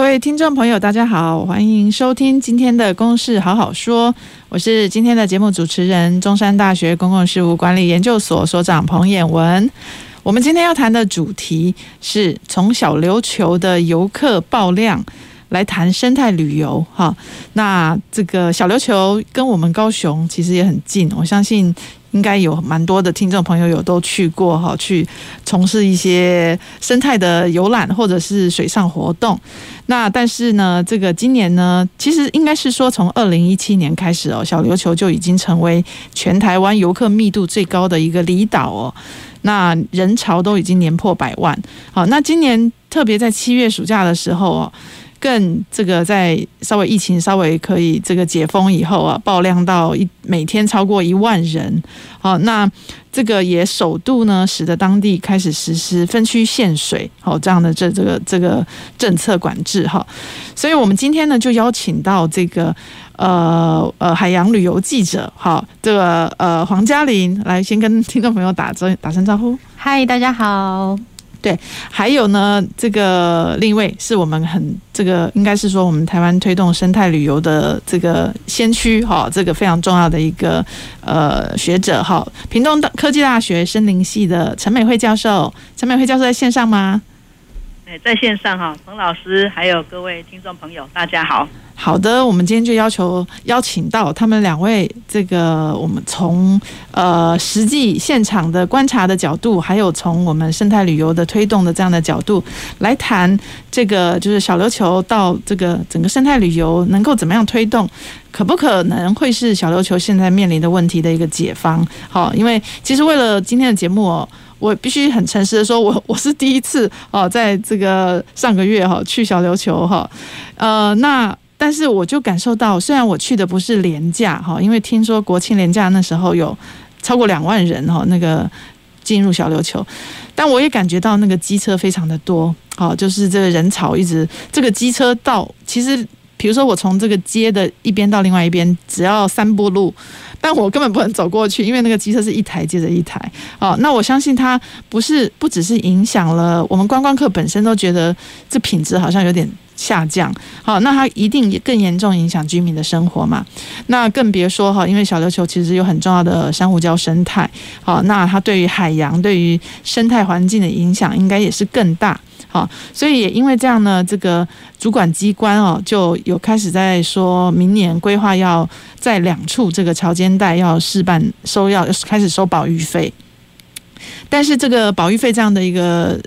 各位听众朋友，大家好，欢迎收听今天的《公事好好说》，我是今天的节目主持人，中山大学公共事务管理研究所所长彭衍文。我们今天要谈的主题是从小琉球的游客爆量来谈生态旅游。哈，那这个小琉球跟我们高雄其实也很近，我相信。应该有蛮多的听众朋友有都去过哈，去从事一些生态的游览或者是水上活动。那但是呢，这个今年呢，其实应该是说从二零一七年开始哦，小琉球就已经成为全台湾游客密度最高的一个离岛哦。那人潮都已经年破百万。好，那今年特别在七月暑假的时候哦。更这个在稍微疫情稍微可以这个解封以后啊，爆量到一每天超过一万人，好，那这个也首度呢，使得当地开始实施分区限水，好这样的这这个这个政策管制哈，所以我们今天呢就邀请到这个呃呃海洋旅游记者好，这个呃黄嘉玲来先跟听众朋友打声打声招呼，嗨，大家好。对，还有呢，这个另一位是我们很这个，应该是说我们台湾推动生态旅游的这个先驱哈，这个非常重要的一个呃学者哈，屏东科技大学森林系的陈美惠教授，陈美惠教授在线上吗？在线上哈，彭老师还有各位听众朋友，大家好。好的，我们今天就要求邀请到他们两位，这个我们从呃实际现场的观察的角度，还有从我们生态旅游的推动的这样的角度来谈这个，就是小琉球到这个整个生态旅游能够怎么样推动，可不可能会是小琉球现在面临的问题的一个解方？好，因为其实为了今天的节目哦，我必须很诚实的说，我我是第一次哦，在这个上个月哈去小琉球哈，呃那。但是我就感受到，虽然我去的不是廉价哈，因为听说国庆廉价那时候有超过两万人哈，那个进入小琉球，但我也感觉到那个机车非常的多，好，就是这个人潮一直这个机车道，其实比如说我从这个街的一边到另外一边只要三步路，但我根本不能走过去，因为那个机车是一台接着一台，好，那我相信它不是不只是影响了我们观光客本身都觉得这品质好像有点。下降，好，那它一定也更严重影响居民的生活嘛？那更别说哈，因为小琉球其实有很重要的珊瑚礁生态，好，那它对于海洋、对于生态环境的影响应该也是更大，好，所以也因为这样呢，这个主管机关哦就有开始在说明年规划要在两处这个潮间带要试办收要开始收保育费，但是这个保育费这样的一个。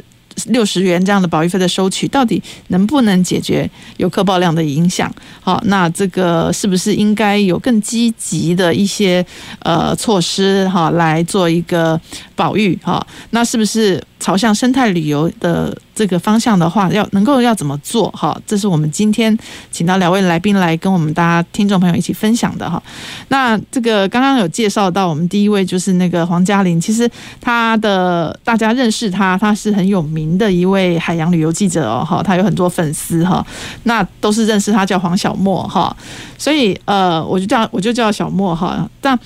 六十元这样的保育费的收取，到底能不能解决游客爆量的影响？好，那这个是不是应该有更积极的一些呃措施哈，来做一个保育哈？那是不是朝向生态旅游的？这个方向的话，要能够要怎么做哈？这是我们今天请到两位来宾来跟我们大家听众朋友一起分享的哈。那这个刚刚有介绍到，我们第一位就是那个黄嘉玲，其实他的大家认识他，他是很有名的一位海洋旅游记者哦哈，他有很多粉丝哈，那都是认识他叫黄小莫哈，所以呃，我就叫我就叫小莫哈，但。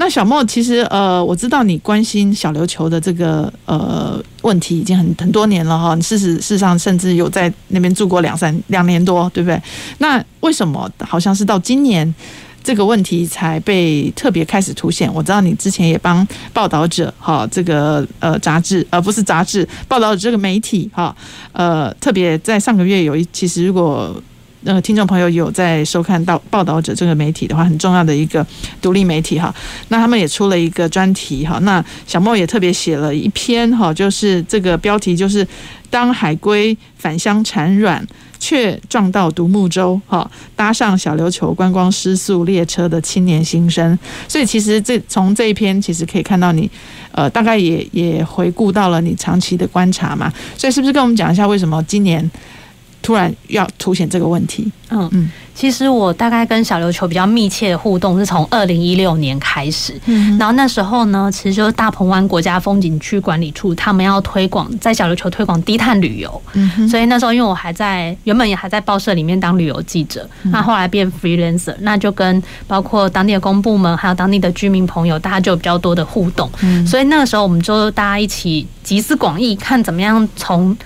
那小莫，其实呃，我知道你关心小琉球的这个呃问题已经很很多年了哈。你事实事实上甚至有在那边住过两三两年多，对不对？那为什么好像是到今年这个问题才被特别开始凸显？我知道你之前也帮报道者哈这个呃杂志而、不是杂志报道者这个媒体哈呃特别在上个月有一其实如果。那个听众朋友有在收看到报道者这个媒体的话，很重要的一个独立媒体哈。那他们也出了一个专题哈。那小莫也特别写了一篇哈，就是这个标题就是当海龟返乡产卵，却撞到独木舟哈，搭上小琉球观光失速列车的青年新生。所以其实这从这一篇其实可以看到你呃大概也也回顾到了你长期的观察嘛。所以是不是跟我们讲一下为什么今年？突然要凸显这个问题？嗯嗯。其实我大概跟小琉球比较密切的互动是从二零一六年开始，嗯，然后那时候呢，其实就是大鹏湾国家风景区管理处他们要推广在小琉球推广低碳旅游，嗯，所以那时候因为我还在原本也还在报社里面当旅游记者，那后来变 freelancer，那就跟包括当地的公部门还有当地的居民朋友，大家就有比较多的互动，嗯，所以那个时候我们就大家一起集思广益，看怎么样从。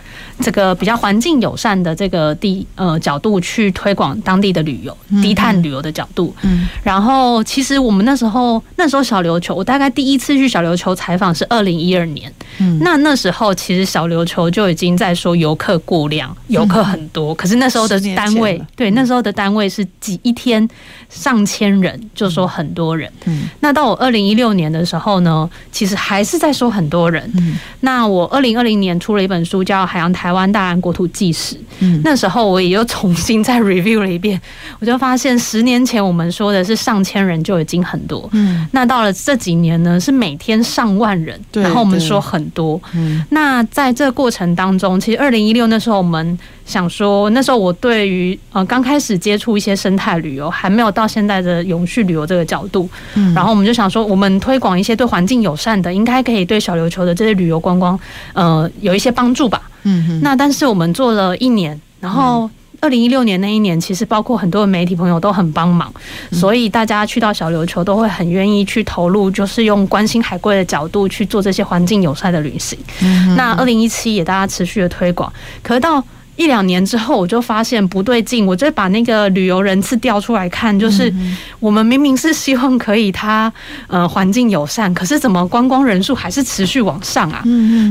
这个比较环境友善的这个地呃角度去推广当地的旅游，低碳旅游的角度。嗯，然后其实我们那时候那时候小琉球，我大概第一次去小琉球采访是二零一二年。嗯，那那时候其实小琉球就已经在说游客过量，游客很多。可是那时候的单位，对那时候的单位是几一天上千人，就说很多人。嗯，那到我二零一六年的时候呢，其实还是在说很多人。嗯，那我二零二零年出了一本书叫《海洋台》。台湾大安国土纪实，嗯，那时候我也又重新再 review 了一遍，我就发现十年前我们说的是上千人就已经很多，嗯，那到了这几年呢，是每天上万人，然后我们说很多，嗯，那在这个过程当中，其实二零一六那时候我们。想说，那时候我对于呃刚开始接触一些生态旅游，还没有到现在的永续旅游这个角度。嗯，然后我们就想说，我们推广一些对环境友善的，应该可以对小琉球的这些旅游观光，呃，有一些帮助吧。嗯哼。那但是我们做了一年，然后二零一六年那一年，其实包括很多的媒体朋友都很帮忙，所以大家去到小琉球都会很愿意去投入，就是用关心海龟的角度去做这些环境友善的旅行。嗯。那二零一七也大家持续的推广，可是到。一两年之后，我就发现不对劲，我就把那个旅游人次调出来看，就是我们明明是希望可以它呃环境友善，可是怎么观光人数还是持续往上啊？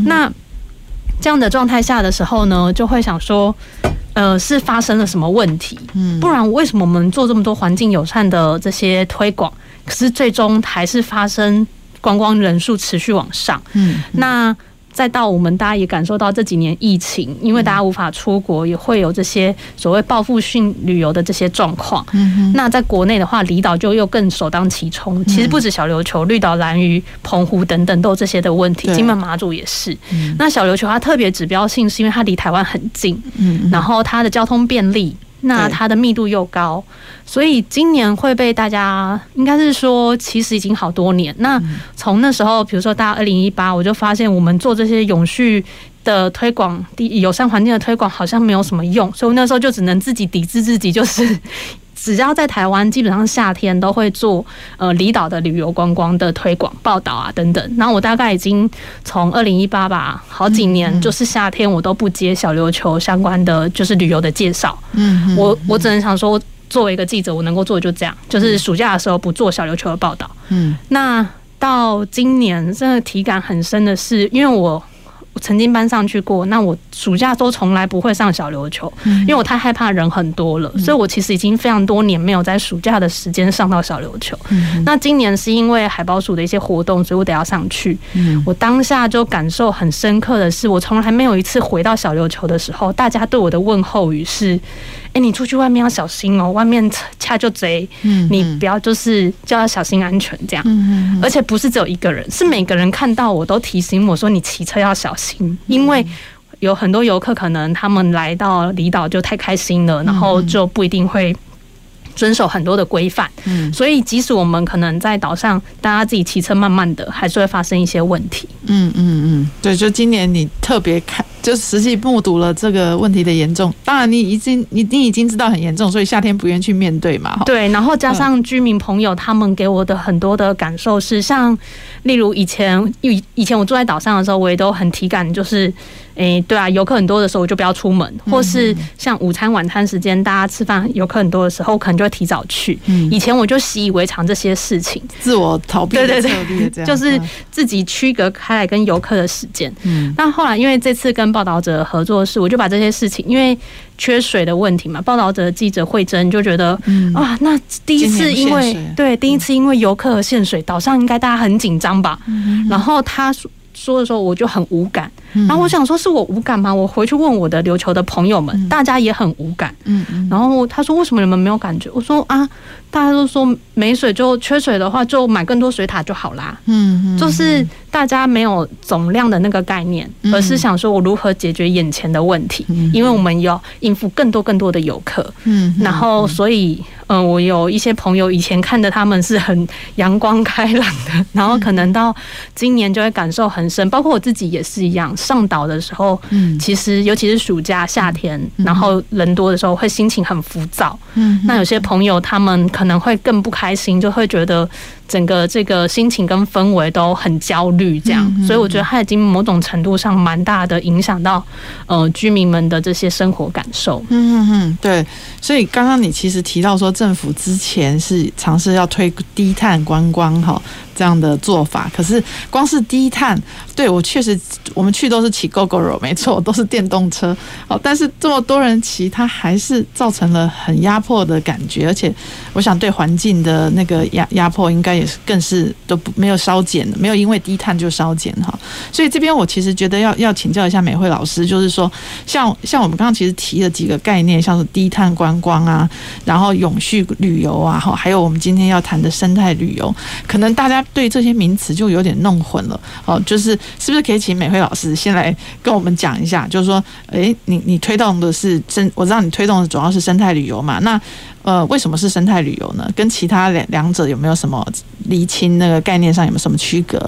那这样的状态下的时候呢，就会想说，呃，是发生了什么问题？嗯不然为什么我们做这么多环境友善的这些推广，可是最终还是发生观光人数持续往上？嗯，那。再到我们大家也感受到这几年疫情，因为大家无法出国，也会有这些所谓报复性旅游的这些状况。那在国内的话，离岛就又更首当其冲。其实不止小琉球、绿岛、兰屿、澎湖等等都有这些的问题，金门、马祖也是。那小琉球它特别指标性，是因为它离台湾很近，然后它的交通便利。那它的密度又高，所以今年会被大家应该是说，其实已经好多年。那从那时候，比如说大家二零一八，我就发现我们做这些永续的推广、友善环境的推广，好像没有什么用，所以那时候就只能自己抵制自己，就是。只要在台湾，基本上夏天都会做呃离岛的旅游观光的推广报道啊等等。然后我大概已经从二零一八吧，好几年就是夏天我都不接小琉球相关的就是旅游的介绍。嗯，我我只能想说，作为一个记者，我能够做的就这样，就是暑假的时候不做小琉球的报道。嗯，那到今年真的体感很深的是，因为我。我曾经搬上去过，那我暑假都从来不会上小琉球，因为我太害怕人很多了，所以我其实已经非常多年没有在暑假的时间上到小琉球。那今年是因为海宝鼠的一些活动，所以我得要上去。我当下就感受很深刻的是，我从来没有一次回到小琉球的时候，大家对我的问候语是。哎，你出去外面要小心哦，外面恰就贼，你不要就是就要小心安全这样。而且不是只有一个人，是每个人看到我都提醒我说，你骑车要小心，因为有很多游客可能他们来到离岛就太开心了，然后就不一定会。遵守很多的规范，嗯，所以即使我们可能在岛上，大家自己骑车慢慢的，还是会发生一些问题。嗯嗯嗯，对，就今年你特别看，就实际目睹了这个问题的严重。当然，你已经你你已经知道很严重，所以夏天不愿意去面对嘛。对，然后加上居民朋友他们给我的很多的感受是，像例如以前以以前我住在岛上的时候，我也都很体感就是。诶、欸，对啊，游客很多的时候我就不要出门，或是像午餐、晚餐时间大家吃饭，游客很多的时候，可能就会提早去。以前我就习以为常这些事情，自我逃避的策略，就是自己区隔开来跟游客的时间。嗯，那后来因为这次跟报道者合作的是，我就把这些事情，因为缺水的问题嘛，报道者的记者慧珍就觉得，啊，那第一次因为对第一次因为游客和限水，岛上应该大家很紧张吧？然后他说。的时候我就很无感，然后我想说是我无感吗？我回去问我的琉球的朋友们，大家也很无感。嗯然后他说为什么你们没有感觉？我说啊，大家都说没水就缺水的话，就买更多水塔就好啦。嗯，就是大家没有总量的那个概念，而是想说我如何解决眼前的问题，因为我们要应付更多更多的游客。嗯，然后所以，嗯，我有一些朋友以前看的他们是很阳光开朗的，然后可能到今年就会感受很深，包括我自己也是一样。上岛的时候，嗯，其实尤其是暑假夏天，然后人多的时候，会心情很浮躁。嗯，那有些朋友他们可能会更不开心，就会觉得。整个这个心情跟氛围都很焦虑，这样，所以我觉得它已经某种程度上蛮大的影响到呃居民们的这些生活感受。嗯嗯嗯，对。所以刚刚你其实提到说，政府之前是尝试要推低碳观光哈这样的做法，可是光是低碳，对我确实我们去都是骑 Gogoro，没错，都是电动车。哦，但是这么多人骑，它还是造成了很压迫的感觉，而且我想对环境的那个压压迫应该。也是更是都不没有稍减的，没有因为低碳就稍减哈，所以这边我其实觉得要要请教一下美惠老师，就是说像像我们刚刚其实提了几个概念，像是低碳观光啊，然后永续旅游啊，哈，还有我们今天要谈的生态旅游，可能大家对这些名词就有点弄混了哦，就是是不是可以请美惠老师先来跟我们讲一下，就是说，诶，你你推动的是生，我知道你推动的主要是生态旅游嘛，那。呃，为什么是生态旅游呢？跟其他两两者有没有什么厘清那个概念上有没有什么区隔？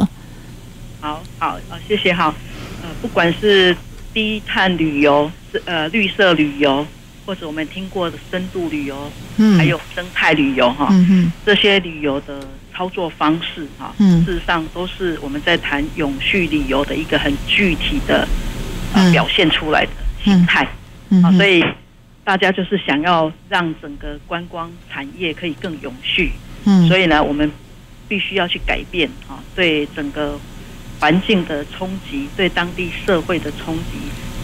好好好，谢谢好。呃，不管是低碳旅游，是呃绿色旅游，或者我们听过的深度旅游，嗯，还有生态旅游哈，嗯哼，这些旅游的操作方式啊，嗯，事实上都是我们在谈永续旅游的一个很具体的呃表现出来的心态，嗯，啊，所以。大家就是想要让整个观光产业可以更永续，嗯，所以呢，我们必须要去改变啊，对整个环境的冲击，对当地社会的冲击，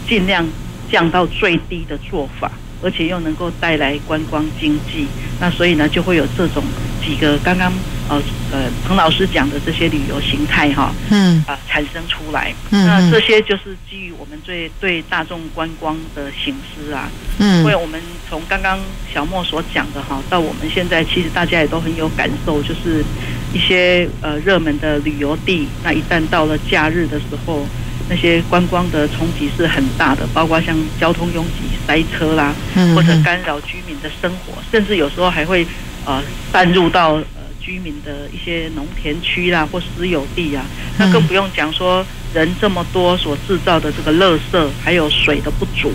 尽量降到最低的做法。而且又能够带来观光经济，那所以呢，就会有这种几个刚刚呃呃彭老师讲的这些旅游形态哈，嗯。啊产生出来，那这些就是基于我们最对大众观光的形式啊，嗯，因为我们从刚刚小莫所讲的哈，到我们现在其实大家也都很有感受，就是一些呃热门的旅游地，那一旦到了假日的时候。那些观光的冲击是很大的，包括像交通拥挤、塞车啦，或者干扰居民的生活，甚至有时候还会呃散入到呃居民的一些农田区啦或私有地啊。那更不用讲说人这么多所制造的这个垃圾，还有水的不足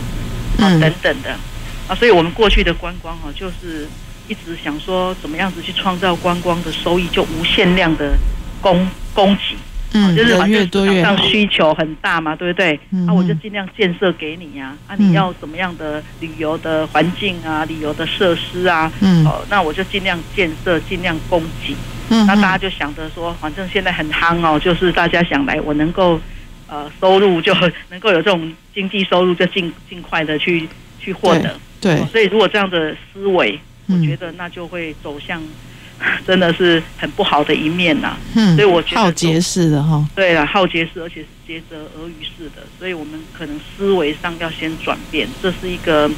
啊等等的啊。所以我们过去的观光哈，就是一直想说怎么样子去创造观光的收益，就无限量的供供给。嗯，就是反正市场上需求很大嘛，对不对？那、嗯啊、我就尽量建设给你呀、啊。啊，你要什么样的旅游的环境啊，旅游的设施啊？嗯，哦，那我就尽量建设，尽量供给。嗯，那大家就想着说，反正现在很夯哦，就是大家想来，我能够呃收入就 能够有这种经济收入，就尽尽快的去去获得。对，对、哦，所以如果这样的思维，我觉得那就会走向。真的是很不好的一面呐、啊，嗯，所以我觉得浩劫式的哈，对了，浩劫式，而且是接着俄语式的，所以我们可能思维上要先转变，这是一个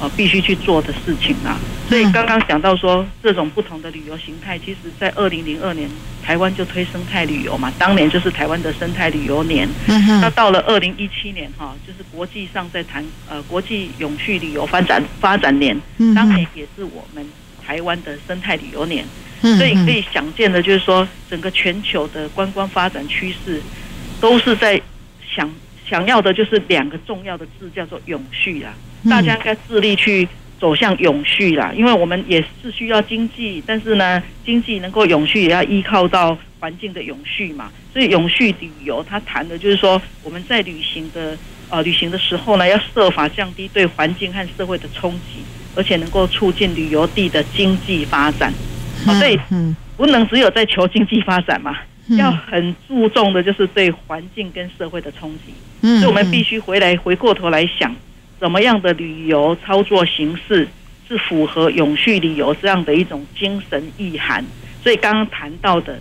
呃必须去做的事情啊。所以刚刚讲到说，这种不同的旅游形态，其实在二零零二年台湾就推生态旅游嘛，当年就是台湾的生态旅游年。嗯哼，那到了二零一七年哈，就是国际上在谈呃国际永续旅游发展发展年，当年也是我们。台湾的生态旅游年，所以可以想见的，就是说，整个全球的观光发展趋势，都是在想想要的，就是两个重要的字，叫做永续啦。大家应该致力去走向永续啦，因为我们也是需要经济，但是呢，经济能够永续，也要依靠到环境的永续嘛。所以，永续旅游它谈的就是说，我们在旅行的呃旅行的时候呢，要设法降低对环境和社会的冲击。而且能够促进旅游地的经济发展，所以不能只有在求经济发展嘛，要很注重的就是对环境跟社会的冲击。所以我们必须回来回过头来想，怎么样的旅游操作形式是符合永续旅游这样的一种精神意涵。所以刚刚谈到的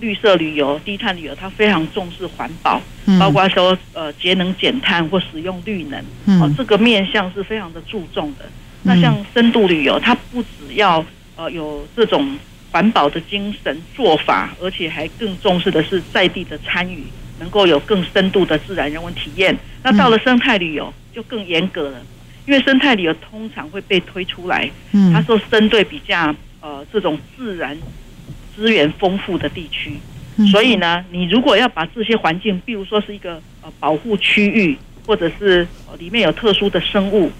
绿色旅游、低碳旅游，它非常重视环保，包括说呃节能减碳或使用绿能，哦，这个面向是非常的注重的。那像深度旅游，它不只要呃有这种环保的精神做法，而且还更重视的是在地的参与能够有更深度的自然人文体验。那到了生态旅游就更严格了，因为生态旅游通常会被推出来，它说针对比较呃这种自然资源丰富的地区，所以呢，你如果要把这些环境，比如说是一个呃保护区域，或者是里面有特殊的生物，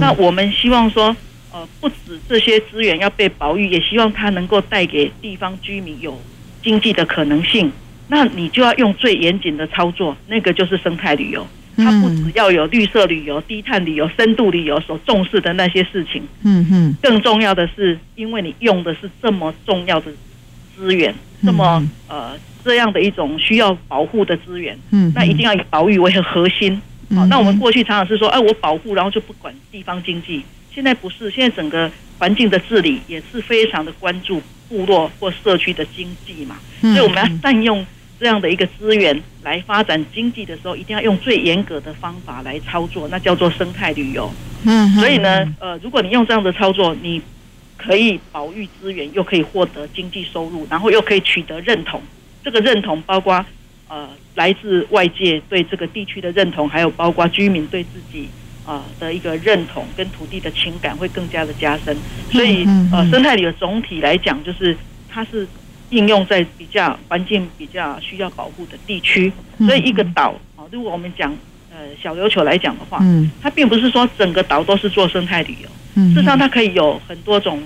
那我们希望说。呃，不止这些资源要被保育，也希望它能够带给地方居民有经济的可能性。那你就要用最严谨的操作，那个就是生态旅游。它不只要有绿色旅游、低碳旅游、深度旅游所重视的那些事情。嗯嗯。更重要的是，因为你用的是这么重要的资源，这么呃这样的一种需要保护的资源。嗯。那一定要以保育为核心。好，那我们过去常常是说，哎，我保护，然后就不管地方经济。现在不是，现在整个环境的治理也是非常的关注部落或社区的经济嘛，所以我们要善用这样的一个资源来发展经济的时候，一定要用最严格的方法来操作，那叫做生态旅游。嗯，所以呢，呃，如果你用这样的操作，你可以保育资源，又可以获得经济收入，然后又可以取得认同。这个认同包括呃来自外界对这个地区的认同，还有包括居民对自己。啊的一个认同跟土地的情感会更加的加深，所以呃生态旅游总体来讲，就是它是应用在比较环境比较需要保护的地区，所以一个岛啊，如果我们讲呃小琉球来讲的话，它并不是说整个岛都是做生态旅游，事实上它可以有很多种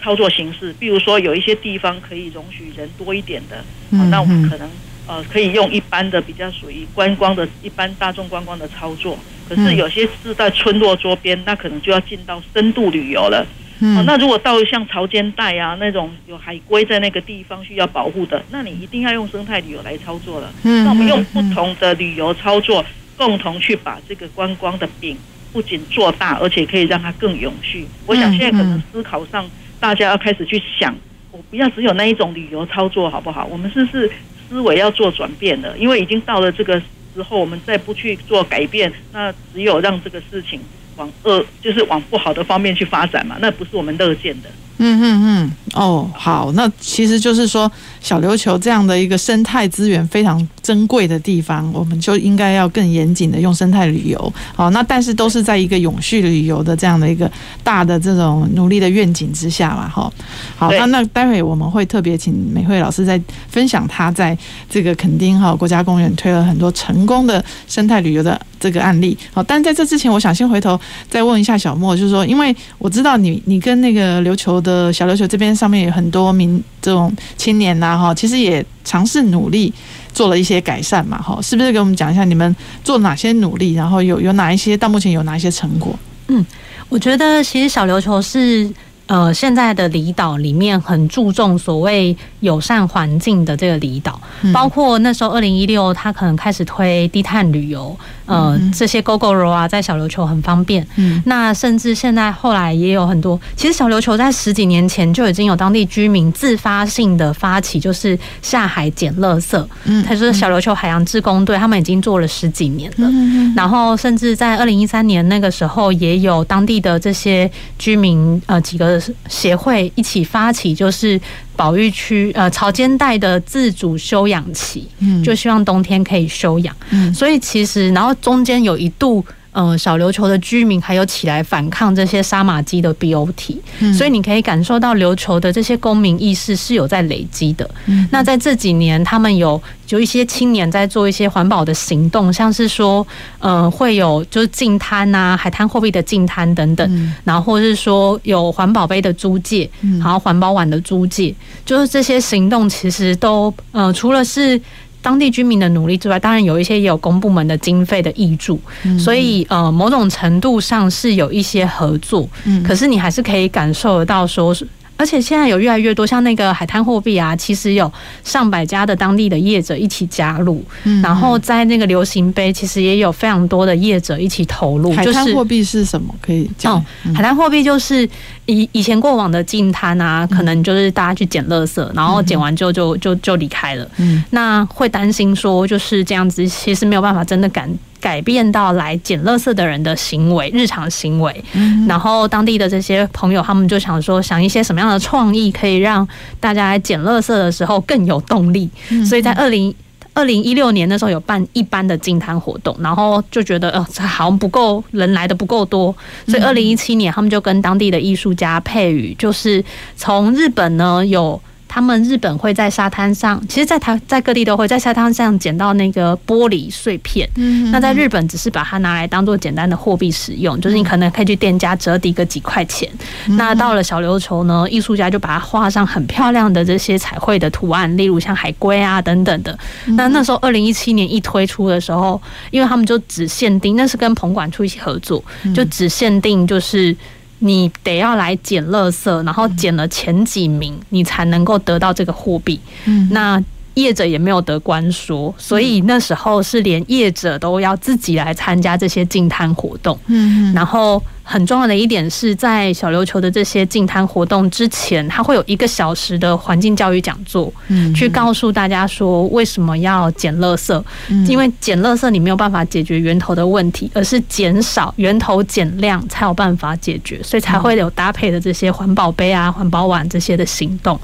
操作形式，比如说有一些地方可以容许人多一点的，啊，那我们可能呃可以用一般的比较属于观光的一般大众观光的操作。可是有些是在村落周边，那可能就要进到深度旅游了。嗯、哦，那如果到像潮间带啊那种有海龟在那个地方需要保护的，那你一定要用生态旅游来操作了。嗯，那我们用不同的旅游操作，共同去把这个观光的饼不仅做大，而且可以让它更永续。我想现在可能思考上，大家要开始去想，我不要只有那一种旅游操作，好不好？我们是不是思维要做转变的？因为已经到了这个。时候，我们再不去做改变，那只有让这个事情往恶，就是往不好的方面去发展嘛，那不是我们乐见的。嗯嗯嗯，哦，好，那其实就是说，小琉球这样的一个生态资源非常珍贵的地方，我们就应该要更严谨的用生态旅游。好，那但是都是在一个永续旅游的这样的一个大的这种努力的愿景之下嘛，哈。好，那那待会我们会特别请美惠老师在分享他在这个垦丁哈国家公园推了很多成功的生态旅游的这个案例。好，但在这之前，我想先回头再问一下小莫，就是说，因为我知道你你跟那个琉球的呃小琉球这边上面有很多名这种青年呐，哈，其实也尝试努力做了一些改善嘛，哈，是不是给我们讲一下你们做哪些努力，然后有有哪一些到目前有哪一些成果？嗯，我觉得其实小琉球是。呃，现在的离岛里面很注重所谓友善环境的这个离岛，包括那时候二零一六，他可能开始推低碳旅游，呃，这些 Gogoro 啊，在小琉球很方便。嗯，那甚至现在后来也有很多，其实小琉球在十几年前就已经有当地居民自发性的发起，就是下海捡垃圾。嗯，他说小琉球海洋志工队，他们已经做了十几年了。嗯，然后甚至在二零一三年那个时候，也有当地的这些居民，呃，几个。协会一起发起，就是保育区呃潮间带的自主休养期，嗯，就希望冬天可以休养，嗯，所以其实然后中间有一度。呃，小琉球的居民还有起来反抗这些杀马基的 BOT，嗯，所以你可以感受到琉球的这些公民意识是有在累积的。嗯，那在这几年，他们有有一些青年在做一些环保的行动，像是说，呃，会有就是净滩呐，海滩货币的净滩等等，嗯，然后或是说有环保杯的租借，然后环保碗的租借，就是这些行动其实都呃，除了是。当地居民的努力之外，当然有一些也有公部门的经费的挹注，所以呃，某种程度上是有一些合作。可是你还是可以感受得到说。而且现在有越来越多像那个海滩货币啊，其实有上百家的当地的业者一起加入，嗯、然后在那个流行杯，其实也有非常多的业者一起投入。海滩货币是什么？可以讲？嗯、海滩货币就是以以前过往的净滩啊，可能就是大家去捡垃圾，然后捡完之后就就就离开了。嗯，那会担心说就是这样子，其实没有办法真的赶。改变到来捡垃圾的人的行为，日常行为。然后当地的这些朋友，他们就想说，想一些什么样的创意，可以让大家来捡垃圾的时候更有动力。所以在二零。二零一六年那时候有办一般的净滩活动，然后就觉得呃好像不够人来的不够多，所以二零一七年他们就跟当地的艺术家配语，就是从日本呢有。他们日本会在沙滩上，其实，在台在各地都会在沙滩上捡到那个玻璃碎片。嗯，那在日本只是把它拿来当做简单的货币使用，就是你可能可以去店家折抵个几块钱。那到了小琉球呢，艺术家就把它画上很漂亮的这些彩绘的图案，例如像海龟啊等等的。那那时候二零一七年一推出的时候，因为他们就只限定，那是跟澎管处一起合作，就只限定就是。你得要来捡垃圾，然后捡了前几名，你才能够得到这个货币。嗯，那业者也没有得关说，所以那时候是连业者都要自己来参加这些净摊活动。嗯，然后。很重要的一点是在小琉球的这些净滩活动之前，它会有一个小时的环境教育讲座，嗯，去告诉大家说为什么要捡垃圾，因为捡垃圾你没有办法解决源头的问题，而是减少源头减量才有办法解决，所以才会有搭配的这些环保杯啊、环保碗这些的行动。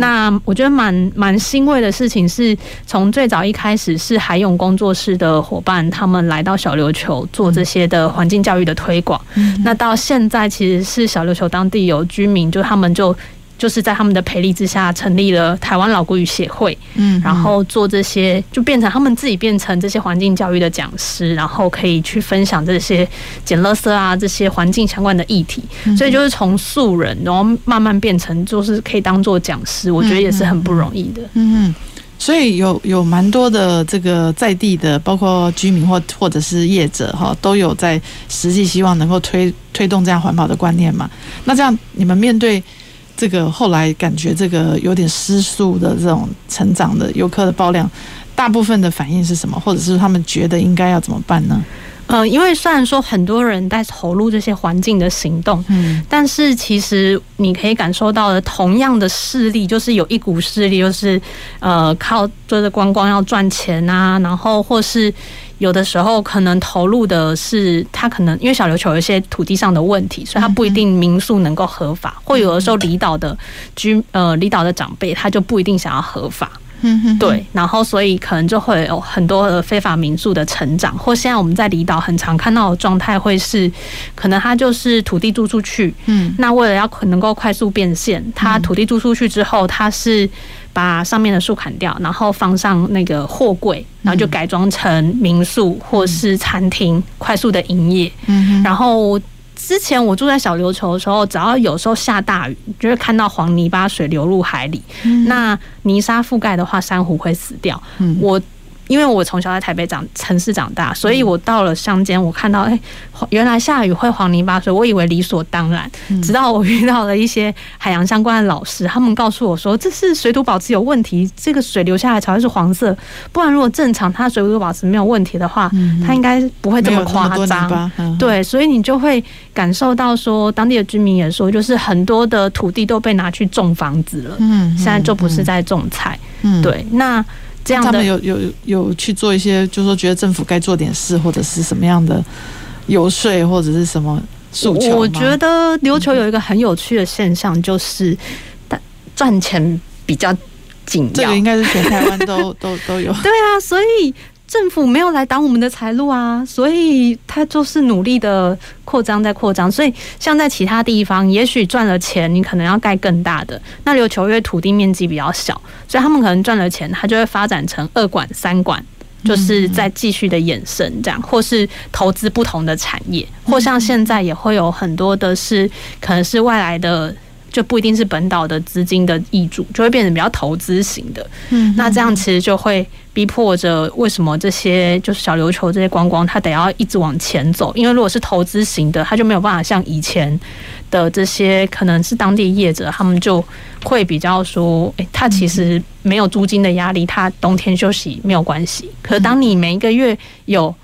那我觉得蛮蛮欣慰的事情是，从最早一开始是海勇工作室的伙伴，他们来到小琉球做这些的环境教育的推广。那到现在，其实是小琉球当地有居民，就他们就就是在他们的培力之下，成立了台湾老国语协会，嗯，然后做这些，就变成他们自己变成这些环境教育的讲师，然后可以去分享这些捡垃圾啊这些环境相关的议题，所以就是从素人，然后慢慢变成就是可以当做讲师，我觉得也是很不容易的，嗯嗯。所以有有蛮多的这个在地的，包括居民或或者是业者哈，都有在实际希望能够推推动这样环保的观念嘛。那这样你们面对这个后来感觉这个有点失速的这种成长的游客的爆量，大部分的反应是什么？或者是他们觉得应该要怎么办呢？呃，因为虽然说很多人在投入这些环境的行动，嗯，但是其实你可以感受到的同样的势力，就是有一股势力，就是呃靠做着观光要赚钱啊，然后或是有的时候可能投入的是他可能因为小琉球有一些土地上的问题，所以他不一定民宿能够合法，或有的时候离岛的居呃离岛的长辈他就不一定想要合法。嗯，对，然后所以可能就会有很多的非法民宿的成长，或现在我们在离岛很常看到的状态会是，可能它就是土地租出去，嗯，那为了要能够快速变现，它土地租出去之后，它是把上面的树砍掉，然后放上那个货柜，然后就改装成民宿或是餐厅，快速的营业，嗯，然后。之前我住在小琉球的时候，只要有时候下大雨，就会看到黄泥巴水流入海里。嗯、那泥沙覆盖的话，珊瑚会死掉。嗯、我。因为我从小在台北长城市长大，所以我到了乡间，我看到哎，原来下雨会黄泥巴水，我以为理所当然。直到我遇到了一些海洋相关的老师，他们告诉我说，这是水土保持有问题，这个水流下来才会是黄色，不然如果正常它水土保持没有问题的话，它应该不会这么夸张。对，所以你就会感受到说，当地的居民也说，就是很多的土地都被拿去种房子了，嗯，现在就不是在种菜，嗯，对，那。这样他们有有有去做一些，就是说觉得政府该做点事，或者是什么样的游说，或者是什么诉求？我觉得琉球有一个很有趣的现象，就是赚钱比较紧要。这个应该是全台湾都 都都有。对啊，所以。政府没有来挡我们的财路啊，所以他就是努力的扩张，在扩张。所以像在其他地方，也许赚了钱，你可能要盖更大的。那琉球因为土地面积比较小，所以他们可能赚了钱，他就会发展成二馆、三馆，就是在继续的衍生这样，或是投资不同的产业，或像现在也会有很多的是可能是外来的。就不一定是本岛的资金的挹注，就会变成比较投资型的。嗯，那这样其实就会逼迫着，为什么这些就是小琉球这些观光，它得要一直往前走？因为如果是投资型的，它就没有办法像以前的这些可能是当地业者，他们就会比较说，诶，他其实没有租金的压力，他冬天休息没有关系。可是当你每一个月有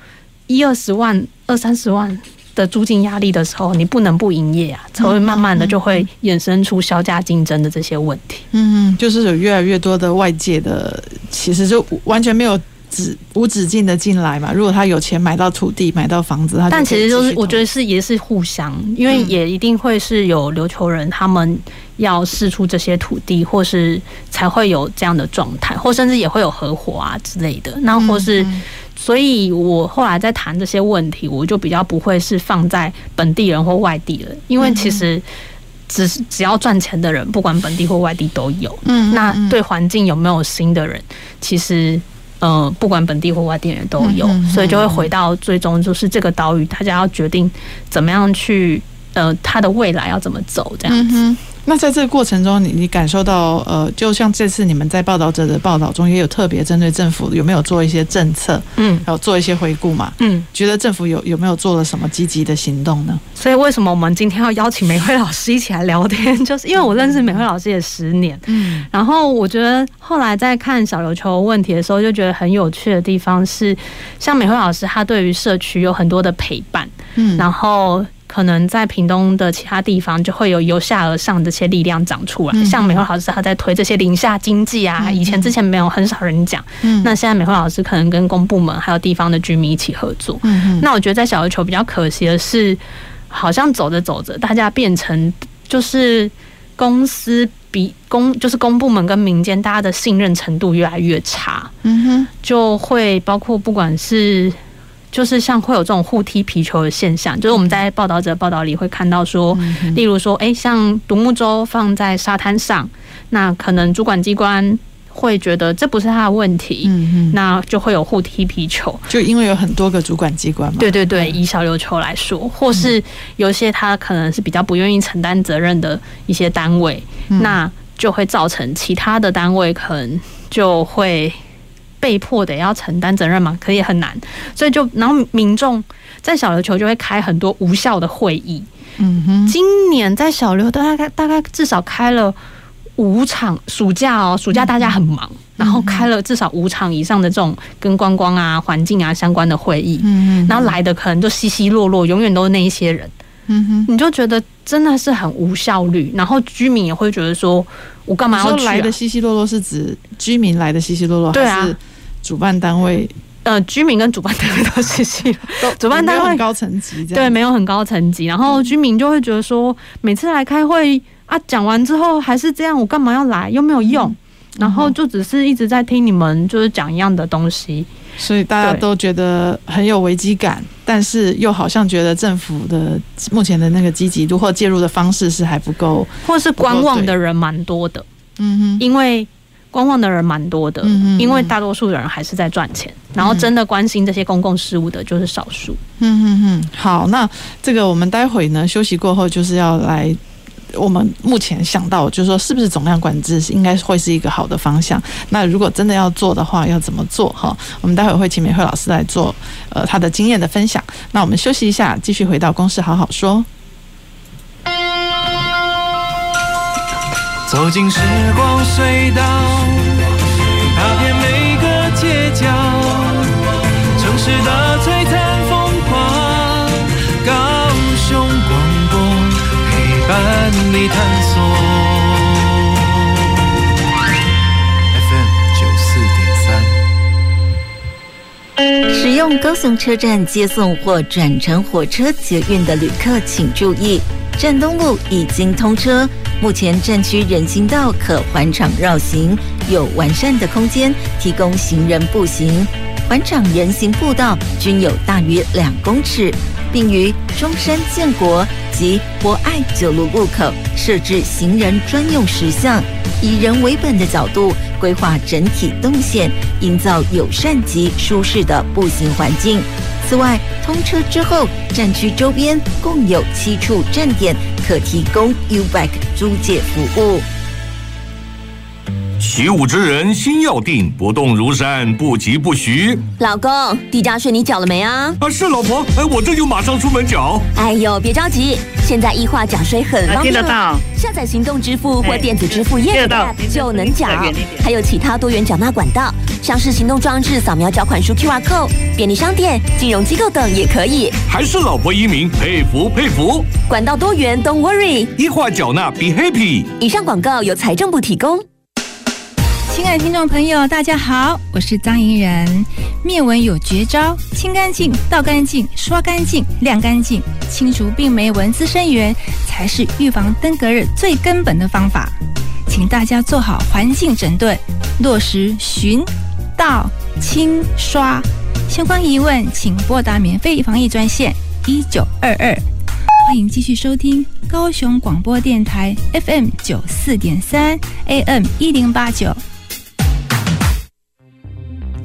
一二十万、二三十万。的租金压力的时候，你不能不营业啊，才会慢慢的就会衍生出销价竞争的这些问题。嗯，就是有越来越多的外界的，其实就完全没有止无止境的进来嘛。如果他有钱买到土地、买到房子，他但其实就是我觉得是也是互相，因为也一定会是有琉球人他们要试出这些土地，或是才会有这样的状态，或甚至也会有合伙啊之类的。那或是，所以我后来在谈这些问题，我就比较不会是放在本地人或外地人，因为其实。只是只要赚钱的人，不管本地或外地都有。嗯，那对环境有没有新的人，其实呃，不管本地或外地人都有，嗯嗯嗯，所以就会回到最终就是这个岛屿，大家要决定怎么样去呃，它的未来要怎么走这样子。嗯那在这个过程中，你你感受到，呃，就像这次你们在报道者的报道中，也有特别针对政府有没有做一些政策，嗯，然后做一些回顾嘛，嗯，觉得政府有有没有做了什么积极的行动呢？所以为什么我们今天要邀请美惠老师一起来聊天？就是因为我认识美惠老师也十年，嗯，然后我觉得后来在看小琉球问题的时候，就觉得很有趣的地方是，像美惠老师，她对于社区有很多的陪伴，嗯，然后。可能在屏东的其他地方，就会有由下而上这些力量长出来。像美惠老师，他在推这些零下经济啊，以前之前没有很少人讲。那现在美惠老师可能跟公部门还有地方的居民一起合作。那我觉得在小琉球比较可惜的是，好像走着走着，大家变成就是公司比公就是公部门跟民间大家的信任程度越来越差。嗯哼，就会包括不管是。就是像会有这种互踢皮球的现象，就是我们在报道者报道里会看到说，例如说，哎，像独木舟放在沙滩上，那可能主管机关会觉得这不是他的问题，那就会有互踢皮球。就因为有很多个主管机关嘛。对对对，以小琉球来说，或是有些他可能是比较不愿意承担责任的一些单位，那就会造成其他的单位可能就会。被迫得要承担责任嘛，可以很难，所以就然后民众在小琉球就会开很多无效的会议。嗯哼，今年在小琉大概大概至少开了五场，暑假哦，暑假大家很忙，然后开了至少五场以上的这种跟观光啊、环境啊相关的会议。嗯哼，然后来的可能就稀稀落落，永远都是那一些人。嗯哼，你就觉得真的是很无效率，然后居民也会觉得说，我干嘛要去啊？来的稀稀落落是指居民来的稀稀落落，对啊。主办单位，呃，居民跟主办单位都是稀稀，主办单位很高层级，对，没有很高层级，然后居民就会觉得说，每次来开会啊，讲完之后还是这样，我干嘛要来？又没有用，嗯、然后就只是一直在听你们就是讲一样的东西，所以大家都觉得很有危机感，但是又好像觉得政府的目前的那个积极度或介入的方式是还不够，或是观望的人蛮多的，嗯哼，因为。观望的人蛮多的，因为大多数的人还是在赚钱，然后真的关心这些公共事务的就是少数。嗯嗯嗯，好，那这个我们待会呢休息过后就是要来，我们目前想到就是说是不是总量管制是应该会是一个好的方向？那如果真的要做的话，要怎么做？哈，我们待会会请美惠老师来做呃他的经验的分享。那我们休息一下，继续回到公司好好说。走进时光隧道，踏遍每个街角，城市的璀璨风光，高雄广播陪伴你探索。FM 九四点三，用高雄车站接送或转乘火车捷运的旅客请注意，站东路已经通车。目前站区人行道可环场绕行，有完善的空间提供行人步行。环场人行步道均有大约两公尺，并于中山建国及博爱九路路口设置行人专用石像，以人为本的角度规划整体动线，营造友善及舒适的步行环境。此外，通车之后，站区周边共有七处站点可提供 U-Bike 租借服务。习武之人心要定，不动如山，不疾不徐。老公，地价税你缴了没啊？啊，是老婆，哎，我这就马上出门缴。哎呦，别着急，现在异化缴税很方便，听得到。下载行动支付或电子支付业务就能缴，还有其他多元缴纳管道，像是行动装置扫描缴款书 QR code，便利商店、金融机构等也可以。还是老婆英明，佩服佩服。管道多元，Don't worry，异化缴纳 Be happy。以上广告由财政部提供。亲爱的听众朋友，大家好，我是张怡然。面纹有绝招，清干净、倒干净、刷干净、晾干净，清除病媒蚊滋生源，才是预防登革热最根本的方法。请大家做好环境整顿，落实巡、倒、清、刷。相关疑问，请拨打免费防疫专线一九二二。欢迎继续收听高雄广播电台 FM 九四点三 AM 一零八九。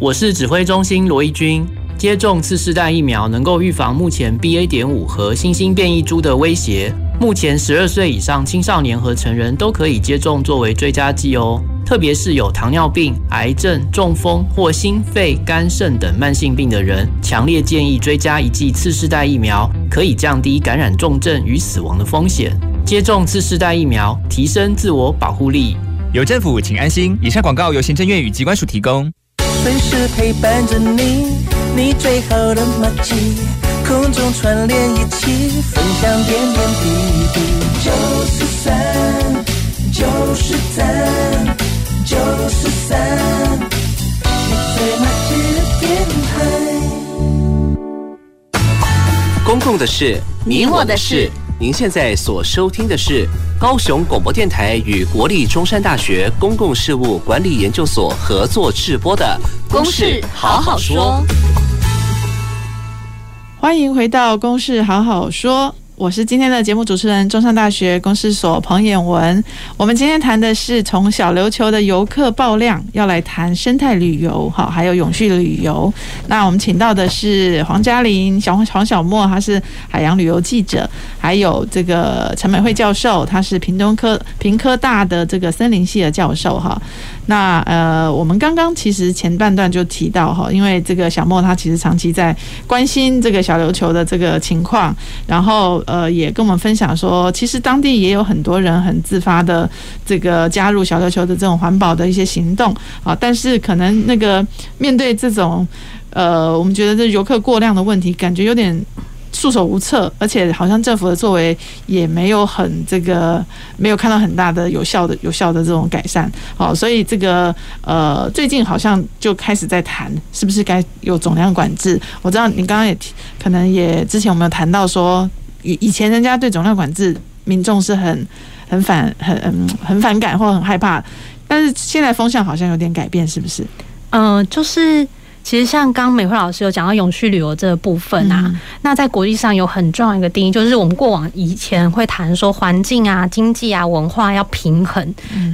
我是指挥中心罗一军。接种次世代疫苗能够预防目前 BA. 点五和新兴变异株的威胁。目前十二岁以上青少年和成人都可以接种作为追加剂哦。特别是有糖尿病、癌症、中风或心肺、肝肾等慢性病的人，强烈建议追加一剂次世代疫苗，可以降低感染重症与死亡的风险。接种次世代疫苗，提升自我保护力。有政府，请安心。以上广告由行政院与机关署提供。随时陪伴着你，你最好的麻吉，空中串联一起，分享点点滴滴。九四三，九十三。九四三，你最麻吉的电台。公共的事，你我的事。您现在所收听的是高雄广播电台与国立中山大学公共事务管理研究所合作制播的《公事好好说》。欢迎回到《公事好好说》。我是今天的节目主持人，中山大学公事所彭衍文。我们今天谈的是从小琉球的游客爆量，要来谈生态旅游，哈，还有永续旅游。那我们请到的是黄嘉玲、小黄小莫，他是海洋旅游记者，还有这个陈美惠教授，他是屏东科屏科大的这个森林系的教授，哈。那呃，我们刚刚其实前半段就提到哈，因为这个小莫他其实长期在关心这个小琉球的这个情况，然后呃也跟我们分享说，其实当地也有很多人很自发的这个加入小琉球的这种环保的一些行动啊，但是可能那个面对这种呃，我们觉得这游客过量的问题，感觉有点。束手无策，而且好像政府的作为也没有很这个，没有看到很大的有效的有效的这种改善。好，所以这个呃，最近好像就开始在谈，是不是该有总量管制？我知道你刚刚也提，可能也之前我们有谈到说，以以前人家对总量管制，民众是很很反很很很反感或很害怕，但是现在风向好像有点改变，是不是？嗯、就是。其实像刚美惠老师有讲到永续旅游这个部分啊，嗯、那在国际上有很重要一个定义，就是我们过往以前会谈说环境啊、经济啊、文化要平衡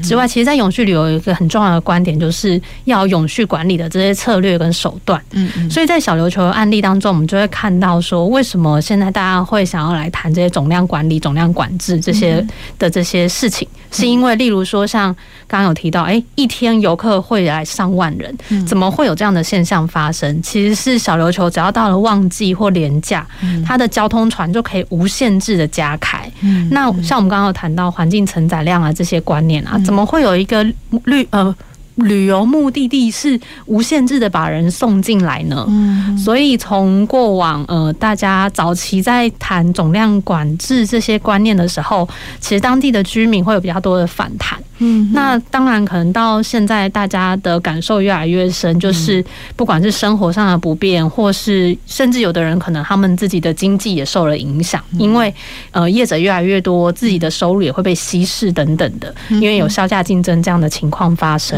之外，其实，在永续旅游有一个很重要的观点，就是要永续管理的这些策略跟手段。嗯嗯。所以在小琉球的案例当中，我们就会看到说，为什么现在大家会想要来谈这些总量管理、总量管制这些的这些事情，是因为例如说像刚刚有提到，哎，一天游客会来上万人，怎么会有这样的现象？发生其实是小琉球，只要到了旺季或连假，它的交通船就可以无限制的加开。那像我们刚刚有谈到环境承载量啊这些观念啊，怎么会有一个绿呃？旅游目的地是无限制的把人送进来呢，嗯，所以从过往呃大家早期在谈总量管制这些观念的时候，其实当地的居民会有比较多的反弹，嗯，那当然可能到现在大家的感受越来越深，就是不管是生活上的不便，或是甚至有的人可能他们自己的经济也受了影响，因为呃业者越来越多，自己的收入也会被稀释等等的，因为有销价竞争这样的情况发生。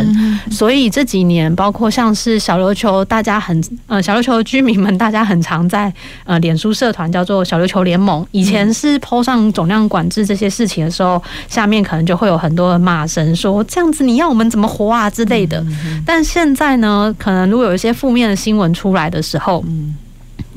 所以这几年，包括像是小琉球，大家很呃，小琉球的居民们，大家很常在呃，脸书社团叫做小琉球联盟。以前是 po 上总量管制这些事情的时候，下面可能就会有很多人骂声，说这样子你要我们怎么活啊之类的。但现在呢，可能如果有一些负面的新闻出来的时候，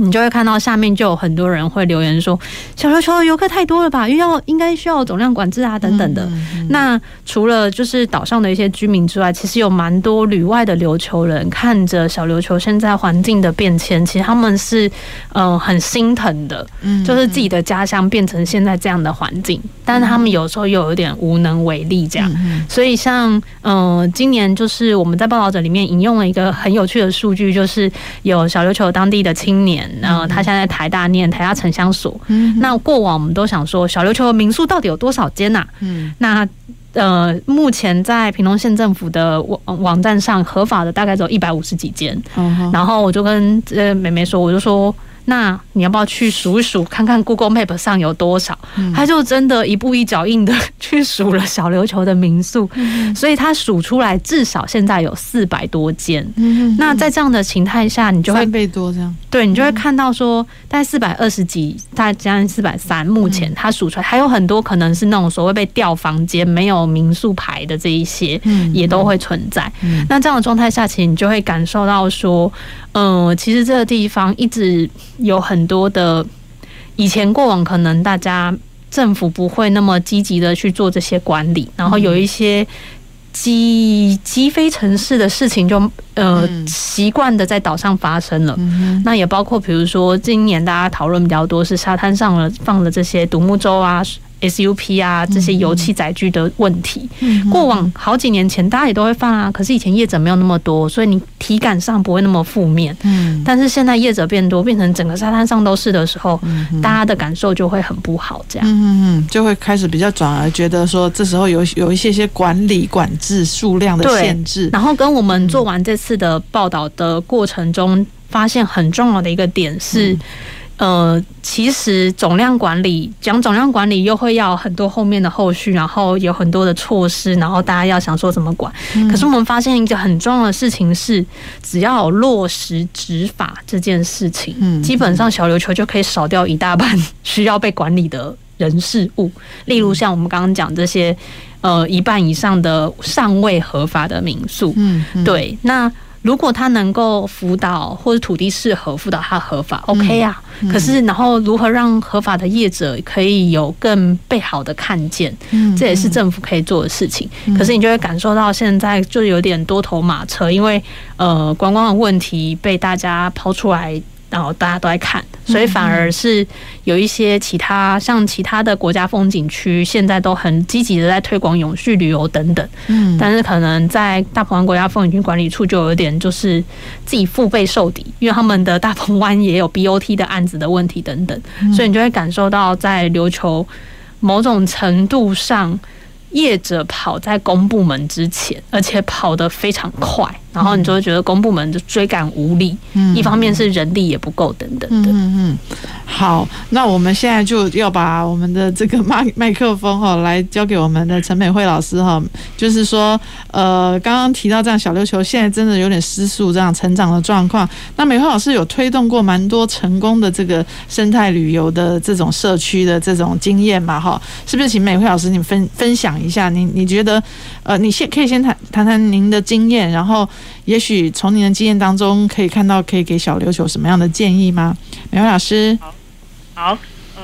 你就会看到下面就有很多人会留言说，小琉球的游客太多了吧，又要应该需要总量管制啊等等的。那除了就是岛上的一些居民之外，其实有蛮多旅外的琉球人看着小琉球现在环境的变迁，其实他们是嗯、呃、很心疼的，就是自己的家乡变成现在这样的环境，但是他们有时候又有点无能为力这样。所以像嗯、呃、今年就是我们在报道者里面引用了一个很有趣的数据，就是有小琉球当地的青年。然后他现在在台大念台大城乡所。嗯，那过往我们都想说，小琉球的民宿到底有多少间呐？嗯，那呃，目前在屏东县政府的网网站上合法的大概只有一百五十几间。Uh-huh. 然后我就跟呃妹妹说，我就说。那你要不要去数一数，看看 Google Map 上有多少？嗯、他就真的一步一脚印的去数了小琉球的民宿，嗯、所以他数出来至少现在有四百多间。嗯、那在这样的形态下，你就会三倍多这样。对，你就会看到说，大概四百二十几，大概将近四百三。目前他数出来还有很多可能是那种所谓被调房间、没有民宿牌的这一些，也都会存在。嗯、那这样的状态下，其实你就会感受到说。嗯、呃，其实这个地方一直有很多的，以前过往可能大家政府不会那么积极的去做这些管理，然后有一些积积非城市的事情就呃习惯的在岛上发生了。那也包括比如说今年大家讨论比较多是沙滩上了放了这些独木舟啊。SUP 啊，这些油气载具的问题，嗯、过往好几年前大家也都会放啊，可是以前业者没有那么多，所以你体感上不会那么负面。嗯，但是现在业者变多，变成整个沙滩上都是的时候，嗯、大家的感受就会很不好，这样，嗯嗯，就会开始比较转而觉得说，这时候有有一些些管理管制数量的限制。然后跟我们做完这次的报道的过程中，发现很重要的一个点是。嗯呃，其实总量管理讲总量管理，又会要很多后面的后续，然后有很多的措施，然后大家要想说怎么管。嗯、可是我们发现一个很重要的事情是，只要有落实执法这件事情，嗯，基本上小琉球就可以少掉一大半需要被管理的人事物。例如像我们刚刚讲这些，呃，一半以上的尚未合法的民宿，嗯，嗯对，那。如果他能够辅导或者土地适合辅导他合法，OK 呀、啊。可是，然后如何让合法的业者可以有更被好的看见，嗯、这也是政府可以做的事情。嗯、可是你就会感受到现在就有点多头马车，因为呃观光的问题被大家抛出来。然后大家都在看，所以反而是有一些其他像其他的国家风景区，现在都很积极的在推广永续旅游等等。嗯，但是可能在大鹏湾国家风景区管理处就有点就是自己腹背受敌，因为他们的大鹏湾也有 BOT 的案子的问题等等，所以你就会感受到在琉球某种程度上。业者跑在公部门之前，而且跑得非常快，然后你就会觉得公部门就追赶无力。嗯，一方面是人力也不够，等等的。嗯嗯。好，那我们现在就要把我们的这个麦麦克风哈，来交给我们的陈美惠老师哈。就是说，呃，刚刚提到这样小琉球现在真的有点失速，这样成长的状况。那美惠老师有推动过蛮多成功的这个生态旅游的这种社区的这种经验嘛？哈，是不是？请美惠老师你分分享。一下，你你觉得，呃，你先可以先谈谈谈您的经验，然后也许从您的经验当中可以看到，可以给小琉球什么样的建议吗？美惠老师，好，好，呃，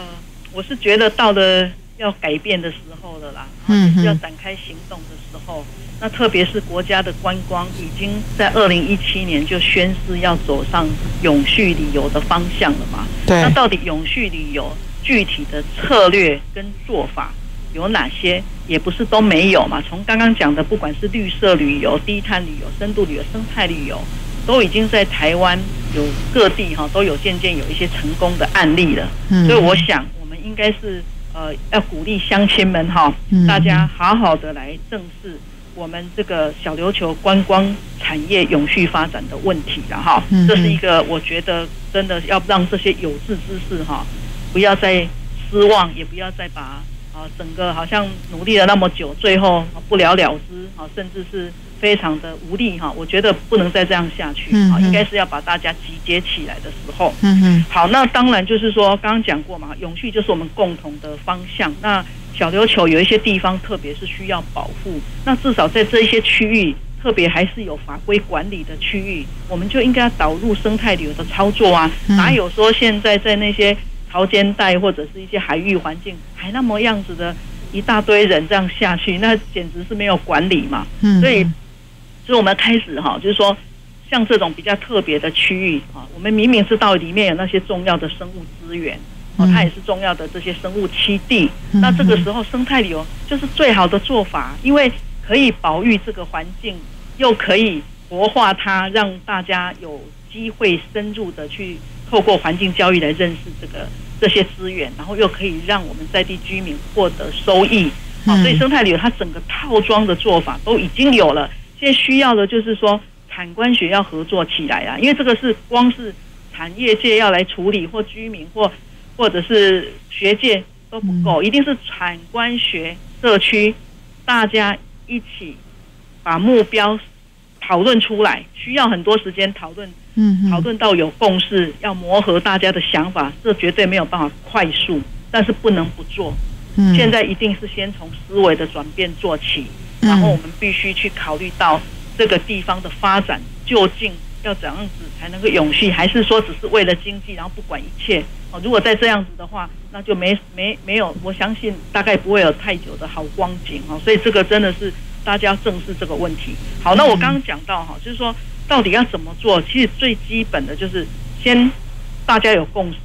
我是觉得到了要改变的时候了啦，嗯，要展开行动的时候，那特别是国家的观光已经在二零一七年就宣示要走上永续旅游的方向了嘛，对，那到底永续旅游具体的策略跟做法有哪些？也不是都没有嘛。从刚刚讲的，不管是绿色旅游、低碳旅游、深度旅游、生态旅游，都已经在台湾有各地哈都有渐渐有一些成功的案例了。所以我想，我们应该是呃要鼓励乡亲们哈，大家好好的来正视我们这个小琉球观光产业永续发展的问题了哈。这是一个我觉得真的要让这些有志之士哈，不要再失望，也不要再把。啊，整个好像努力了那么久，最后不了了之啊，甚至是非常的无力哈。我觉得不能再这样下去啊，应该是要把大家集结起来的时候。嗯嗯。好，那当然就是说，刚刚讲过嘛，永续就是我们共同的方向。那小琉球有一些地方，特别是需要保护，那至少在这一些区域，特别还是有法规管理的区域，我们就应该要导入生态旅游的操作啊。哪有说现在在那些。潮间带或者是一些海域环境还那么样子的一大堆人这样下去，那简直是没有管理嘛。嗯，所以，所以我们开始哈，就是说，像这种比较特别的区域啊，我们明明知道里面有那些重要的生物资源，哦，它也是重要的这些生物栖地。那这个时候生态旅游就是最好的做法，因为可以保育这个环境，又可以活化它，让大家有机会深入的去。透过环境教育来认识这个这些资源，然后又可以让我们在地居民获得收益，好，所以生态旅游它整个套装的做法都已经有了。现在需要的就是说，产官学要合作起来啊，因为这个是光是产业界要来处理，或居民或或者是学界都不够，一定是产官学社区大家一起把目标讨论出来，需要很多时间讨论，嗯，讨论到有共识，要磨合大家的想法，这绝对没有办法快速，但是不能不做。嗯，现在一定是先从思维的转变做起。然后我们必须去考虑到这个地方的发展究竟要怎样子才能够永续，还是说只是为了经济，然后不管一切？哦，如果再这样子的话，那就没没没有，我相信大概不会有太久的好光景哦。所以这个真的是大家要正视这个问题。好，那我刚刚讲到哈，就是说到底要怎么做？其实最基本的就是先大家有共识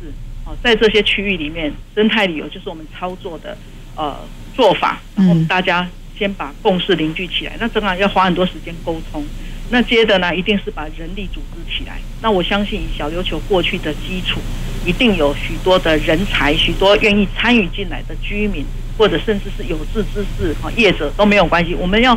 哦，在这些区域里面，生态旅游就是我们操作的呃做法，然后我们大家。先把共识凝聚起来，那当然要花很多时间沟通。那接着呢，一定是把人力组织起来。那我相信以小琉球过去的基础，一定有许多的人才，许多愿意参与进来的居民，或者甚至是有志之士啊业者都没有关系。我们要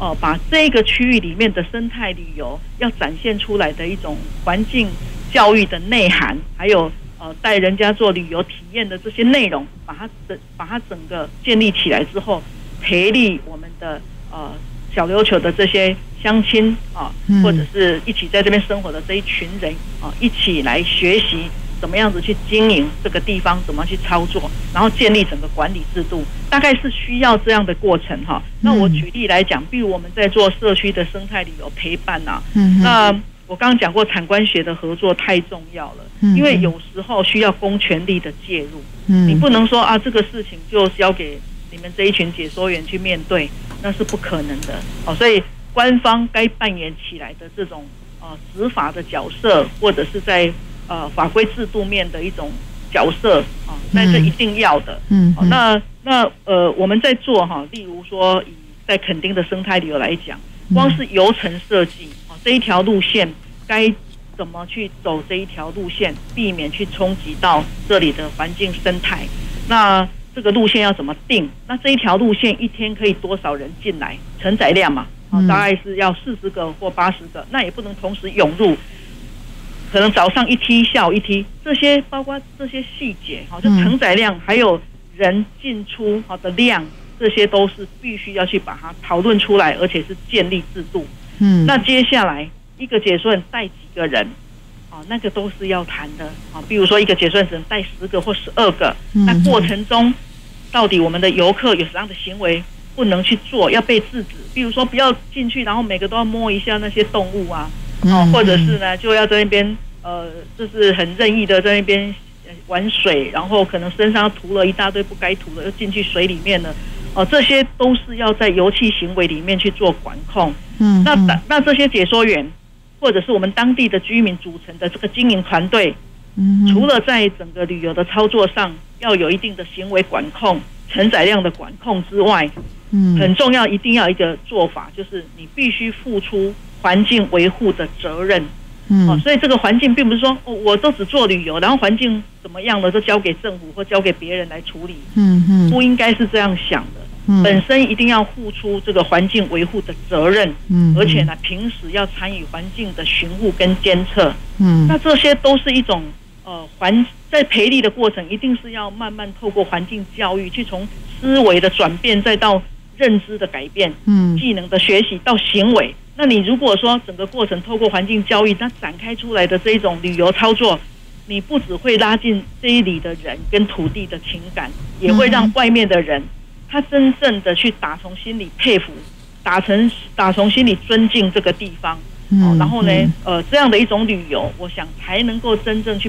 哦、呃、把这个区域里面的生态旅游要展现出来的一种环境教育的内涵，还有呃带人家做旅游体验的这些内容，把它整把它整个建立起来之后。培力我们的呃小琉球的这些乡亲啊，或者是一起在这边生活的这一群人啊，一起来学习怎么样子去经营这个地方，怎么去操作，然后建立整个管理制度，大概是需要这样的过程哈。那我举例来讲，比如我们在做社区的生态旅游陪伴呐，那我刚刚讲过产官学的合作太重要了，因为有时候需要公权力的介入，你不能说啊这个事情就交给。你们这一群解说员去面对，那是不可能的哦。所以官方该扮演起来的这种呃执法的角色，或者是在呃法规制度面的一种角色啊，那是一定要的。嗯，嗯那那呃我们在做哈，例如说以在垦丁的生态旅游来讲，光是游程设计啊，这一条路线该怎么去走这一条路线，避免去冲击到这里的环境生态，那。这个路线要怎么定？那这一条路线一天可以多少人进来？承载量嘛，啊，大概是要四十个或八十个，那也不能同时涌入。可能早上一梯，下午一梯，这些包括这些细节，好，就承载量还有人进出好的量，这些都是必须要去把它讨论出来，而且是建立制度。嗯，那接下来一个结算带几个人？啊，那个都是要谈的啊。比如说，一个结算只能带十个或十二个，那过程中到底我们的游客有什么样的行为不能去做，要被制止？比如说，不要进去，然后每个都要摸一下那些动物啊，哦，或者是呢，就要在那边呃，就是很任意的在那边玩水，然后可能身上涂了一大堆不该涂的，又进去水里面了。哦，这些都是要在游憩行为里面去做管控。嗯，那那这些解说员。或者是我们当地的居民组成的这个经营团队，除了在整个旅游的操作上要有一定的行为管控、承载量的管控之外，很重要，一定要一个做法，就是你必须付出环境维护的责任。哦，所以这个环境并不是说哦我都只做旅游，然后环境怎么样了都交给政府或交给别人来处理。嗯嗯，不应该是这样想的。本身一定要付出这个环境维护的责任，嗯，而且呢，平时要参与环境的巡护跟监测，嗯，那这些都是一种呃环在培力的过程，一定是要慢慢透过环境教育，去从思维的转变，再到认知的改变，嗯，技能的学习到行为。那你如果说整个过程透过环境教育，它展开出来的这一种旅游操作，你不只会拉近这一里的人跟土地的情感，也会让外面的人。他真正的去打从心里佩服，打从打从心里尊敬这个地方，哦，然后呢，呃，这样的一种旅游，我想才能够真正去，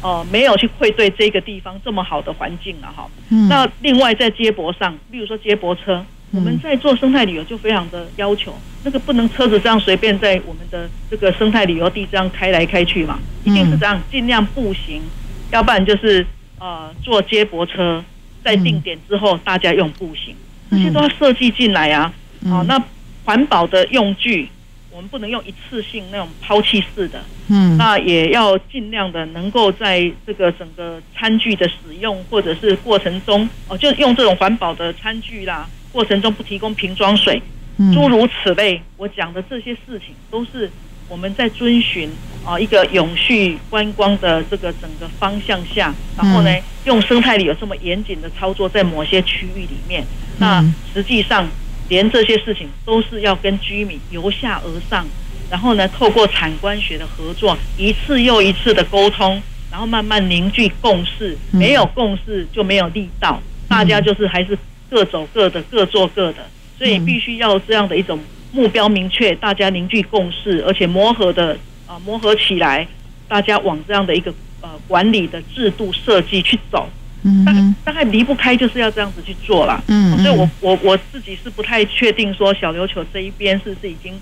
呃，没有去愧对这个地方这么好的环境了哈。那另外在接驳上，例如说接驳车，我们在做生态旅游就非常的要求，那个不能车子这样随便在我们的这个生态旅游地这样开来开去嘛，一定是这样，尽量步行，要不然就是呃坐接驳车。在定点之后，大家用步行，这些都要设计进来啊。啊，那环保的用具，我们不能用一次性那种抛弃式的。嗯，那也要尽量的能够在这个整个餐具的使用或者是过程中，哦，就用这种环保的餐具啦，过程中不提供瓶装水，诸如此类。我讲的这些事情都是我们在遵循啊一个永续观光的这个整个方向下，然后呢，用生态旅游这么严谨的操作在某些区域里面，那实际上连这些事情都是要跟居民由下而上，然后呢，透过产官学的合作，一次又一次的沟通。然后慢慢凝聚共识，没有共识就没有力道，大家就是还是各走各的，各做各的，所以必须要这样的一种目标明确，大家凝聚共识，而且磨合的啊磨合起来，大家往这样的一个呃管理的制度设计去走，大概大概离不开就是要这样子去做了，嗯，所以我我我自己是不太确定说小琉球这一边是不是已经。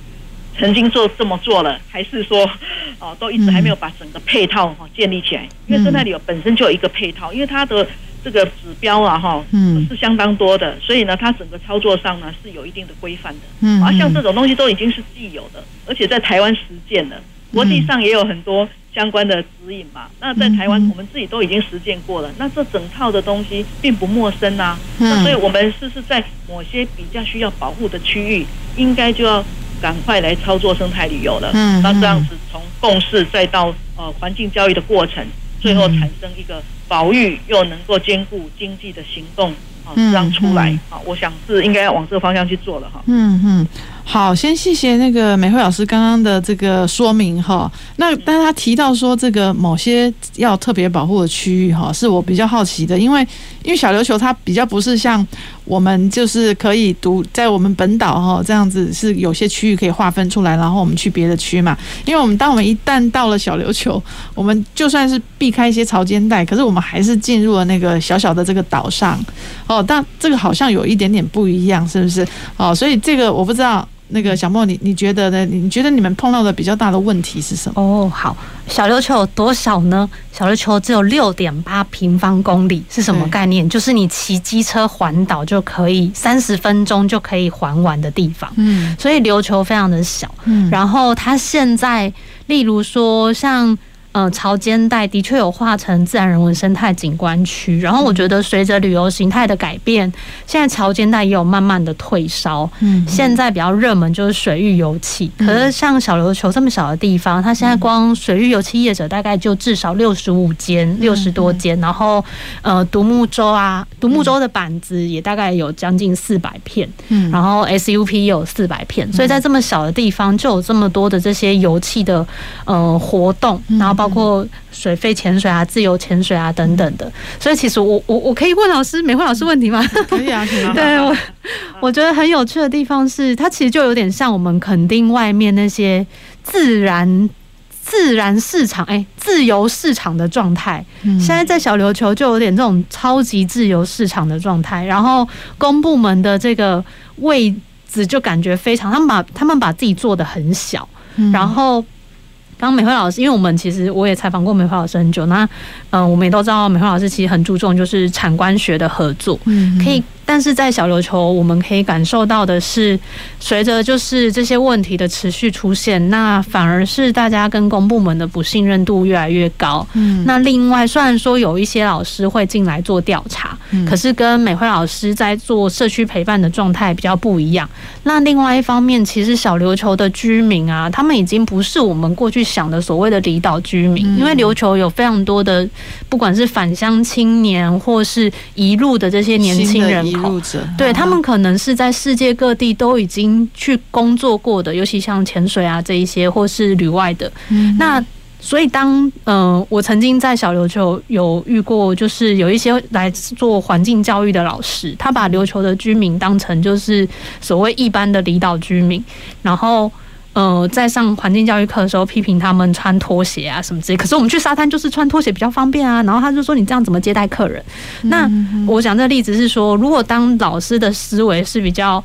曾经做这么做了，还是说，哦，都一直还没有把整个配套哈建立起来？因为生态旅游本身就有一个配套，因为它的这个指标啊哈，嗯，是相当多的，所以呢，它整个操作上呢是有一定的规范的。嗯，啊，像这种东西都已经是既有的，而且在台湾实践了，国际上也有很多相关的指引嘛。那在台湾，我们自己都已经实践过了，那这整套的东西并不陌生啊。那所以我们是是在某些比较需要保护的区域，应该就要。赶快来操作生态旅游了，嗯，那这样子从共识再到呃环境教育的过程，最后产生一个保育又能够兼顾经济的行动啊，这样出来啊，我想是应该要往这个方向去做了哈。嗯嗯。好，先谢谢那个美惠老师刚刚的这个说明哈。那但是他提到说这个某些要特别保护的区域哈，是我比较好奇的，因为因为小琉球它比较不是像我们就是可以读在我们本岛哈这样子，是有些区域可以划分出来，然后我们去别的区嘛。因为我们当我们一旦到了小琉球，我们就算是避开一些潮间带，可是我们还是进入了那个小小的这个岛上哦。但这个好像有一点点不一样，是不是？哦，所以这个我不知道。那个小莫，你你觉得呢？你觉得你们碰到的比较大的问题是什么？哦，好，小琉球有多少呢？小琉球只有六点八平方公里，是什么概念？就是你骑机车环岛就可以三十分钟就可以环完的地方。嗯，所以琉球非常的小。嗯，然后它现在，例如说像。呃，潮间带的确有划成自然人文生态景观区，然后我觉得随着旅游形态的改变，现在潮间带也有慢慢的退烧。嗯，现在比较热门就是水域油气，可是像小琉球这么小的地方，它现在光水域游憩业者大概就至少六十五间，六十多间，然后呃，独木舟啊，独木舟的板子也大概有将近四百片，嗯，然后 SUP 也有四百片，所以在这么小的地方就有这么多的这些油气的呃活动，然后包。包括水肺潜水啊、自由潜水啊等等的，所以其实我我我可以问老师美惠老师问题吗？可以啊，可以啊。对我，我觉得很有趣的地方是，它其实就有点像我们垦丁外面那些自然自然市场，哎，自由市场的状态。现在在小琉球就有点这种超级自由市场的状态，然后公部门的这个位置就感觉非常，他们把他们把自己做的很小，然后。刚刚美惠老师，因为我们其实我也采访过美惠老师很久，那嗯、呃，我们也都知道美惠老师其实很注重就是产官学的合作，嗯，可以。但是在小琉球，我们可以感受到的是，随着就是这些问题的持续出现，那反而是大家跟公部门的不信任度越来越高。嗯，那另外虽然说有一些老师会进来做调查，可是跟美惠老师在做社区陪伴的状态比较不一样。那另外一方面，其实小琉球的居民啊，他们已经不是我们过去想的所谓的离岛居民，因为琉球有非常多的不管是返乡青年或是一路的这些年轻人。对，他们可能是在世界各地都已经去工作过的，尤其像潜水啊这一些，或是旅外的。那所以当嗯，我曾经在小琉球有遇过，就是有一些来做环境教育的老师，他把琉球的居民当成就是所谓一般的离岛居民，然后。呃，在上环境教育课的时候，批评他们穿拖鞋啊什么之类。可是我们去沙滩就是穿拖鞋比较方便啊。然后他就说：“你这样怎么接待客人？”那我讲这个例子是说，如果当老师的思维是比较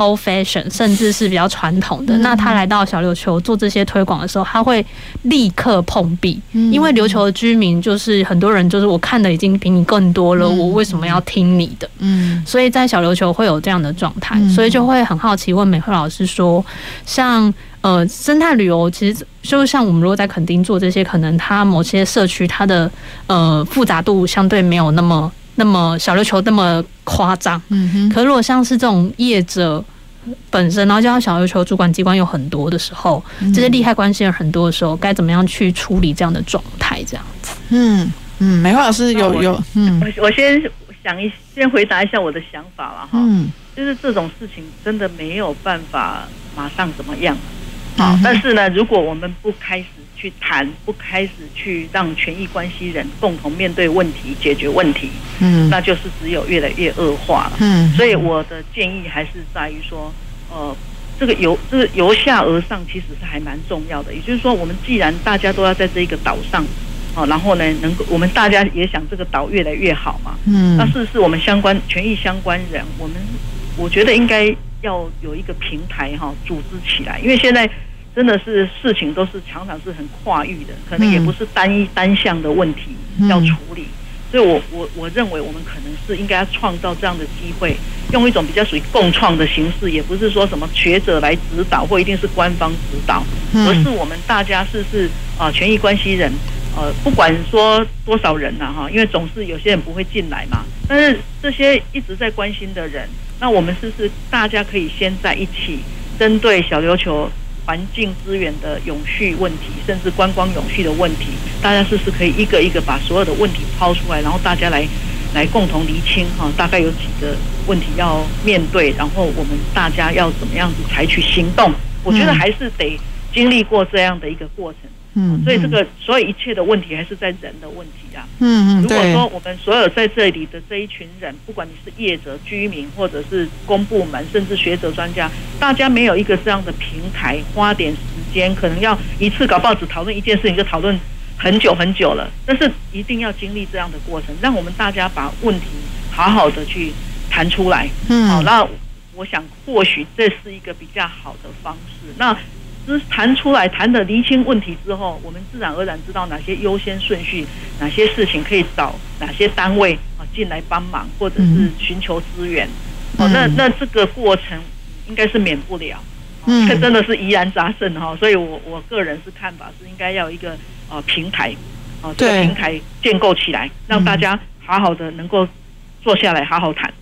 old fashion，甚至是比较传统的，那他来到小琉球做这些推广的时候，他会立刻碰壁，因为琉球的居民就是很多人就是我看的已经比你更多了，我为什么要听你的？嗯，所以在小琉球会有这样的状态，所以就会很好奇问美惠老师说，像。呃，生态旅游其实就像我们如果在垦丁做这些，可能它某些社区它的呃复杂度相对没有那么那么小琉球那么夸张。嗯哼。可如果像是这种业者本身，然后加上小琉球主管机关有很多的时候，嗯、这些利害关系人很多的时候，该怎么样去处理这样的状态？这样子。嗯嗯，美花老师有有嗯，我我先想一先回答一下我的想法了哈。嗯。就是这种事情真的没有办法马上怎么样。好，但是呢，如果我们不开始去谈，不开始去让权益关系人共同面对问题、解决问题，嗯，那就是只有越来越恶化了。嗯，所以我的建议还是在于说，呃，这个由这个由下而上其实是还蛮重要的。也就是说，我们既然大家都要在这一个岛上，哦，然后呢，能够我们大家也想这个岛越来越好嘛，嗯，那是是我们相关权益相关人，我们我觉得应该。要有一个平台哈，组织起来，因为现在真的是事情都是常常是很跨域的，可能也不是单一单向的问题要处理，所以我我我认为我们可能是应该要创造这样的机会，用一种比较属于共创的形式，也不是说什么学者来指导或一定是官方指导，而是我们大家是是啊权益关系人，呃，不管说多少人呐哈，因为总是有些人不会进来嘛，但是这些一直在关心的人。那我们是不是大家可以先在一起，针对小琉球环境资源的永续问题，甚至观光永续的问题，大家是不是可以一个一个把所有的问题抛出来，然后大家来来共同厘清哈，大概有几个问题要面对，然后我们大家要怎么样子采取行动？我觉得还是得经历过这样的一个过程。嗯，所以这个所有一切的问题还是在人的问题啊。嗯嗯，如果说我们所有在这里的这一群人，不管你是业者、居民，或者是公部门，甚至学者专家，大家没有一个这样的平台，花点时间，可能要一次搞报纸讨论一件事情就讨论很久很久了。但是一定要经历这样的过程，让我们大家把问题好好的去谈出来。嗯，好，那我想或许这是一个比较好的方式。那。是谈出来，谈的厘清问题之后，我们自然而然知道哪些优先顺序，哪些事情可以找哪些单位啊进来帮忙，或者是寻求资源。哦，那那这个过程应该是免不了。嗯，这真的是疑难杂症哈，所以我我个人是看法是应该要一个呃平台，啊，这个平台建构起来，让大家好好的能够坐下来好好谈。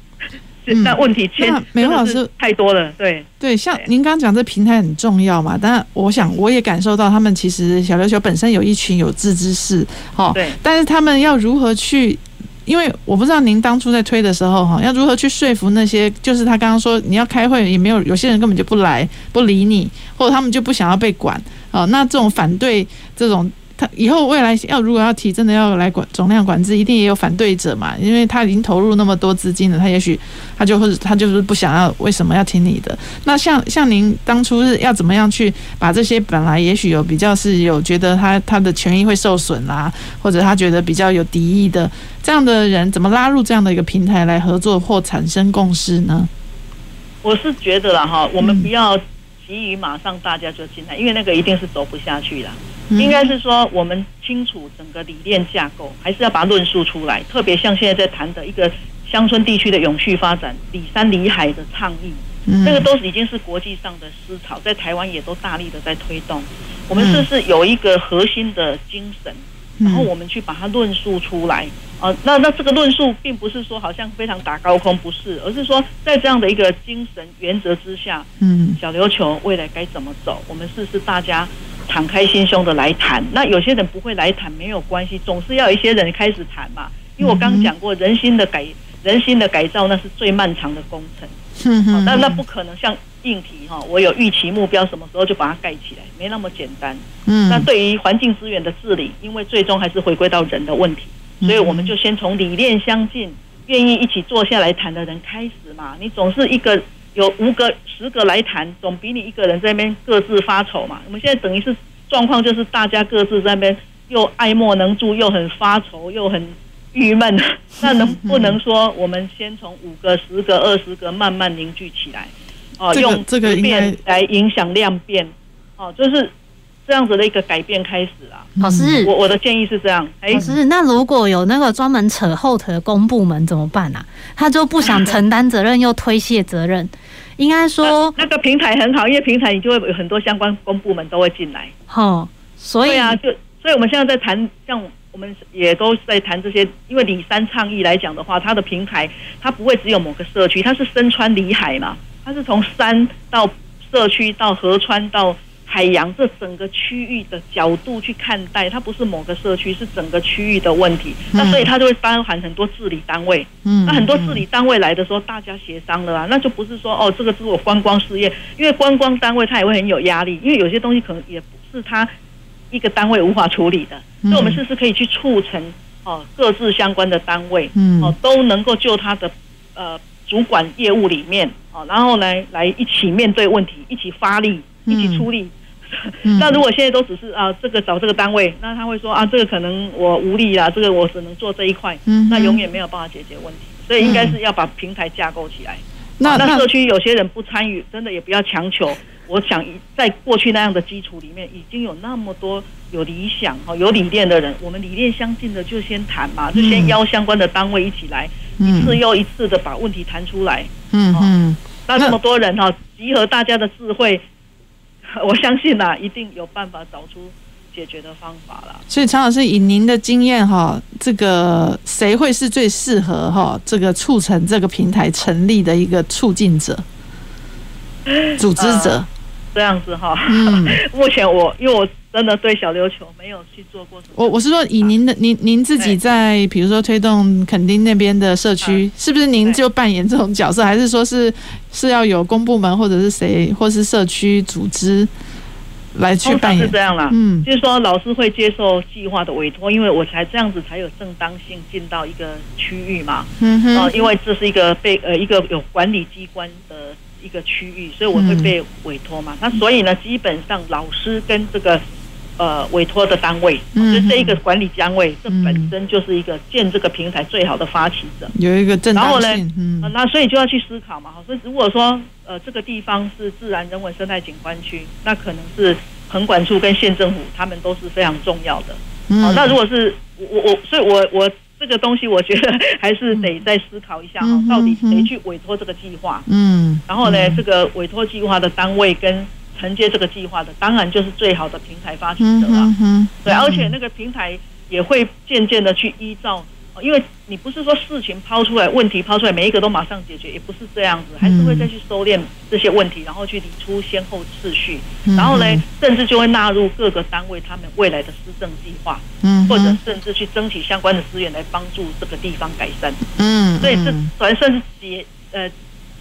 那问题其实美花老师太多了，对对，像您刚刚讲这平台很重要嘛，但我想我也感受到他们其实小琉球本身有一群有志之士，哈，对，但是他们要如何去？因为我不知道您当初在推的时候，哈，要如何去说服那些，就是他刚刚说你要开会也没有，有些人根本就不来不理你，或者他们就不想要被管，啊，那这种反对这种。他以后未来要如果要提真的要来管总量管制，一定也有反对者嘛，因为他已经投入那么多资金了，他也许他就会他就是不想要，为什么要听你的？那像像您当初是要怎么样去把这些本来也许有比较是有觉得他他的权益会受损啦，或者他觉得比较有敌意的这样的人，怎么拉入这样的一个平台来合作或产生共识呢？我是觉得啦哈，我们不要急于马上大家就进来，因为那个一定是走不下去了。应该是说，我们清楚整个理念架构，还是要把它论述出来。特别像现在在谈的一个乡村地区的永续发展，里山里海的倡议，这个都是已经是国际上的思潮，在台湾也都大力的在推动。我们是不是有一个核心的精神，然后我们去把它论述出来？啊，那那这个论述并不是说好像非常打高空，不是，而是说在这样的一个精神原则之下，嗯，小琉球未来该怎么走？我们是不是大家？敞开心胸的来谈，那有些人不会来谈没有关系，总是要有一些人开始谈嘛。因为我刚刚讲过，人心的改人心的改造那是最漫长的工程。嗯哼，那那不可能像硬体哈，我有预期目标，什么时候就把它盖起来，没那么简单。嗯，那对于环境资源的治理，因为最终还是回归到人的问题，所以我们就先从理念相近、愿意一起坐下来谈的人开始嘛。你总是一个。有五个、十个来谈，总比你一个人在那边各自发愁嘛。我们现在等于是状况，就是大家各自在那边又爱莫能助，又很发愁，又很郁闷。那能不能说，我们先从五个、十个、二十个慢慢凝聚起来？哦，用这个变来影响量变。哦，就是这样子的一个改变开始啊。老师，我我的建议是这样。哎，老师，那如果有那个专门扯后腿的公部门怎么办啊？他就不想承担责任，又推卸责任。应该说那，那个平台很好，因为平台你就会有很多相关公部门都会进来。好，所以啊，就所以我们现在在谈，像我我们也都在谈这些，因为里山倡议来讲的话，它的平台它不会只有某个社区，它是身穿里海嘛，它是从山到社区到河川到海洋这整个区域的角度去看待，它不是某个社区，是整个区域的问题。那所以它就会包含很多治理单位。嗯，那很多治理单位来的时候，大家协商了啊，那就不是说哦，这个是我观光事业，因为观光单位它也会很有压力，因为有些东西可能也不是它一个单位无法处理的。所以我们是不是可以去促成哦，各自相关的单位，嗯，哦，都能够就它的呃主管业务里面啊，然后呢来一起面对问题，一起发力，一起出力。嗯、那如果现在都只是啊，这个找这个单位，那他会说啊，这个可能我无力啦，这个我只能做这一块，嗯，那永远没有办法解决问题。所以应该是要把平台架构起来。嗯、那那社区有些人不参与，真的也不要强求。我想在过去那样的基础里面，已经有那么多有理想哈、有理念的人，我们理念相近的就先谈嘛，就先邀相关的单位一起来，一次又一次的把问题谈出来。嗯嗯，那这么多人哈，集合大家的智慧。我相信呐、啊，一定有办法找出解决的方法了。所以，常老师以您的经验哈，这个谁会是最适合哈，这个促成这个平台成立的一个促进者、组织者？呃这样子哈，嗯、目前我因为我真的对小琉球没有去做过什么。我我是说，以您的您您自己在比如说推动垦丁那边的社区，嗯、是不是您就扮演这种角色，还是说是是要有公部门或者是谁，或是社区组织来去扮演？是这样啦，嗯，就是说老师会接受计划的委托，因为我才这样子才有正当性进到一个区域嘛，嗯哼，因为这是一个被呃一个有管理机关的。一个区域，所以我会被委托嘛。那所以呢，基本上老师跟这个呃委托的单位，就是这一个管理单位，这本身就是一个建这个平台最好的发起者，有一个正当性。然后呢，嗯，那所以就要去思考嘛。所以如果说呃这个地方是自然人文生态景观区，那可能是横管处跟县政府他们都是非常重要的。好，那如果是我我，所以我我。这个东西我觉得还是得再思考一下哈，嗯、到底谁去委托这个计划？嗯，然后呢，嗯、这个委托计划的单位跟承接这个计划的，当然就是最好的平台发起者了。嗯，对，而且那个平台也会渐渐的去依照。因为你不是说事情抛出来，问题抛出来，每一个都马上解决，也不是这样子，还是会再去收敛这些问题，然后去理出先后次序，然后呢，甚至就会纳入各个单位他们未来的施政计划，嗯，或者甚至去争取相关的资源来帮助这个地方改善，嗯，所以这算算是集呃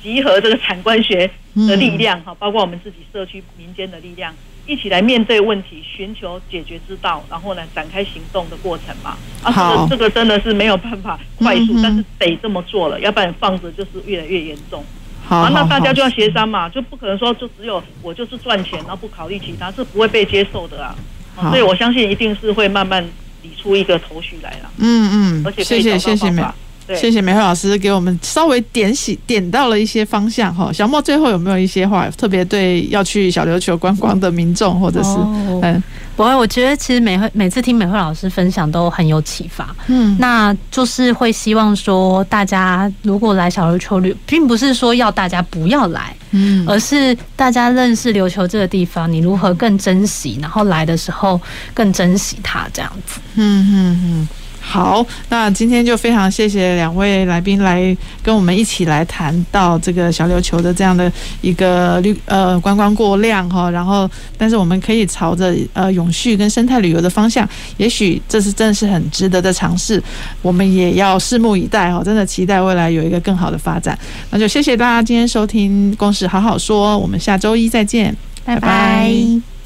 集合这个产官学的力量哈，包括我们自己社区民间的力量。一起来面对问题，寻求解决之道，然后呢，展开行动的过程嘛。啊，这个这个真的是没有办法快速，嗯、但是得这么做了，要不然放着就是越来越严重。好，啊，那大家就要协商嘛，就不可能说就只有我就是赚钱，然后不考虑其他，是不会被接受的啊。好所以我相信一定是会慢慢理出一个头绪来了。嗯嗯，而且可以找到方法。对谢谢美惠老师给我们稍微点醒点到了一些方向哈。小莫最后有没有一些话特别对要去小琉球观光的民众或者是、哦、嗯，不会，我觉得其实每回每次听美惠老师分享都很有启发。嗯，那就是会希望说大家如果来小琉球旅，并不是说要大家不要来，嗯，而是大家认识琉球这个地方，你如何更珍惜，然后来的时候更珍惜它这样子。嗯嗯嗯。好，那今天就非常谢谢两位来宾来跟我们一起来谈到这个小琉球的这样的一个旅呃观光过量哈，然后但是我们可以朝着呃永续跟生态旅游的方向，也许这是真的是很值得的尝试，我们也要拭目以待哈，真的期待未来有一个更好的发展。那就谢谢大家今天收听《公事好好说》，我们下周一再见，拜拜，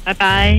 拜拜。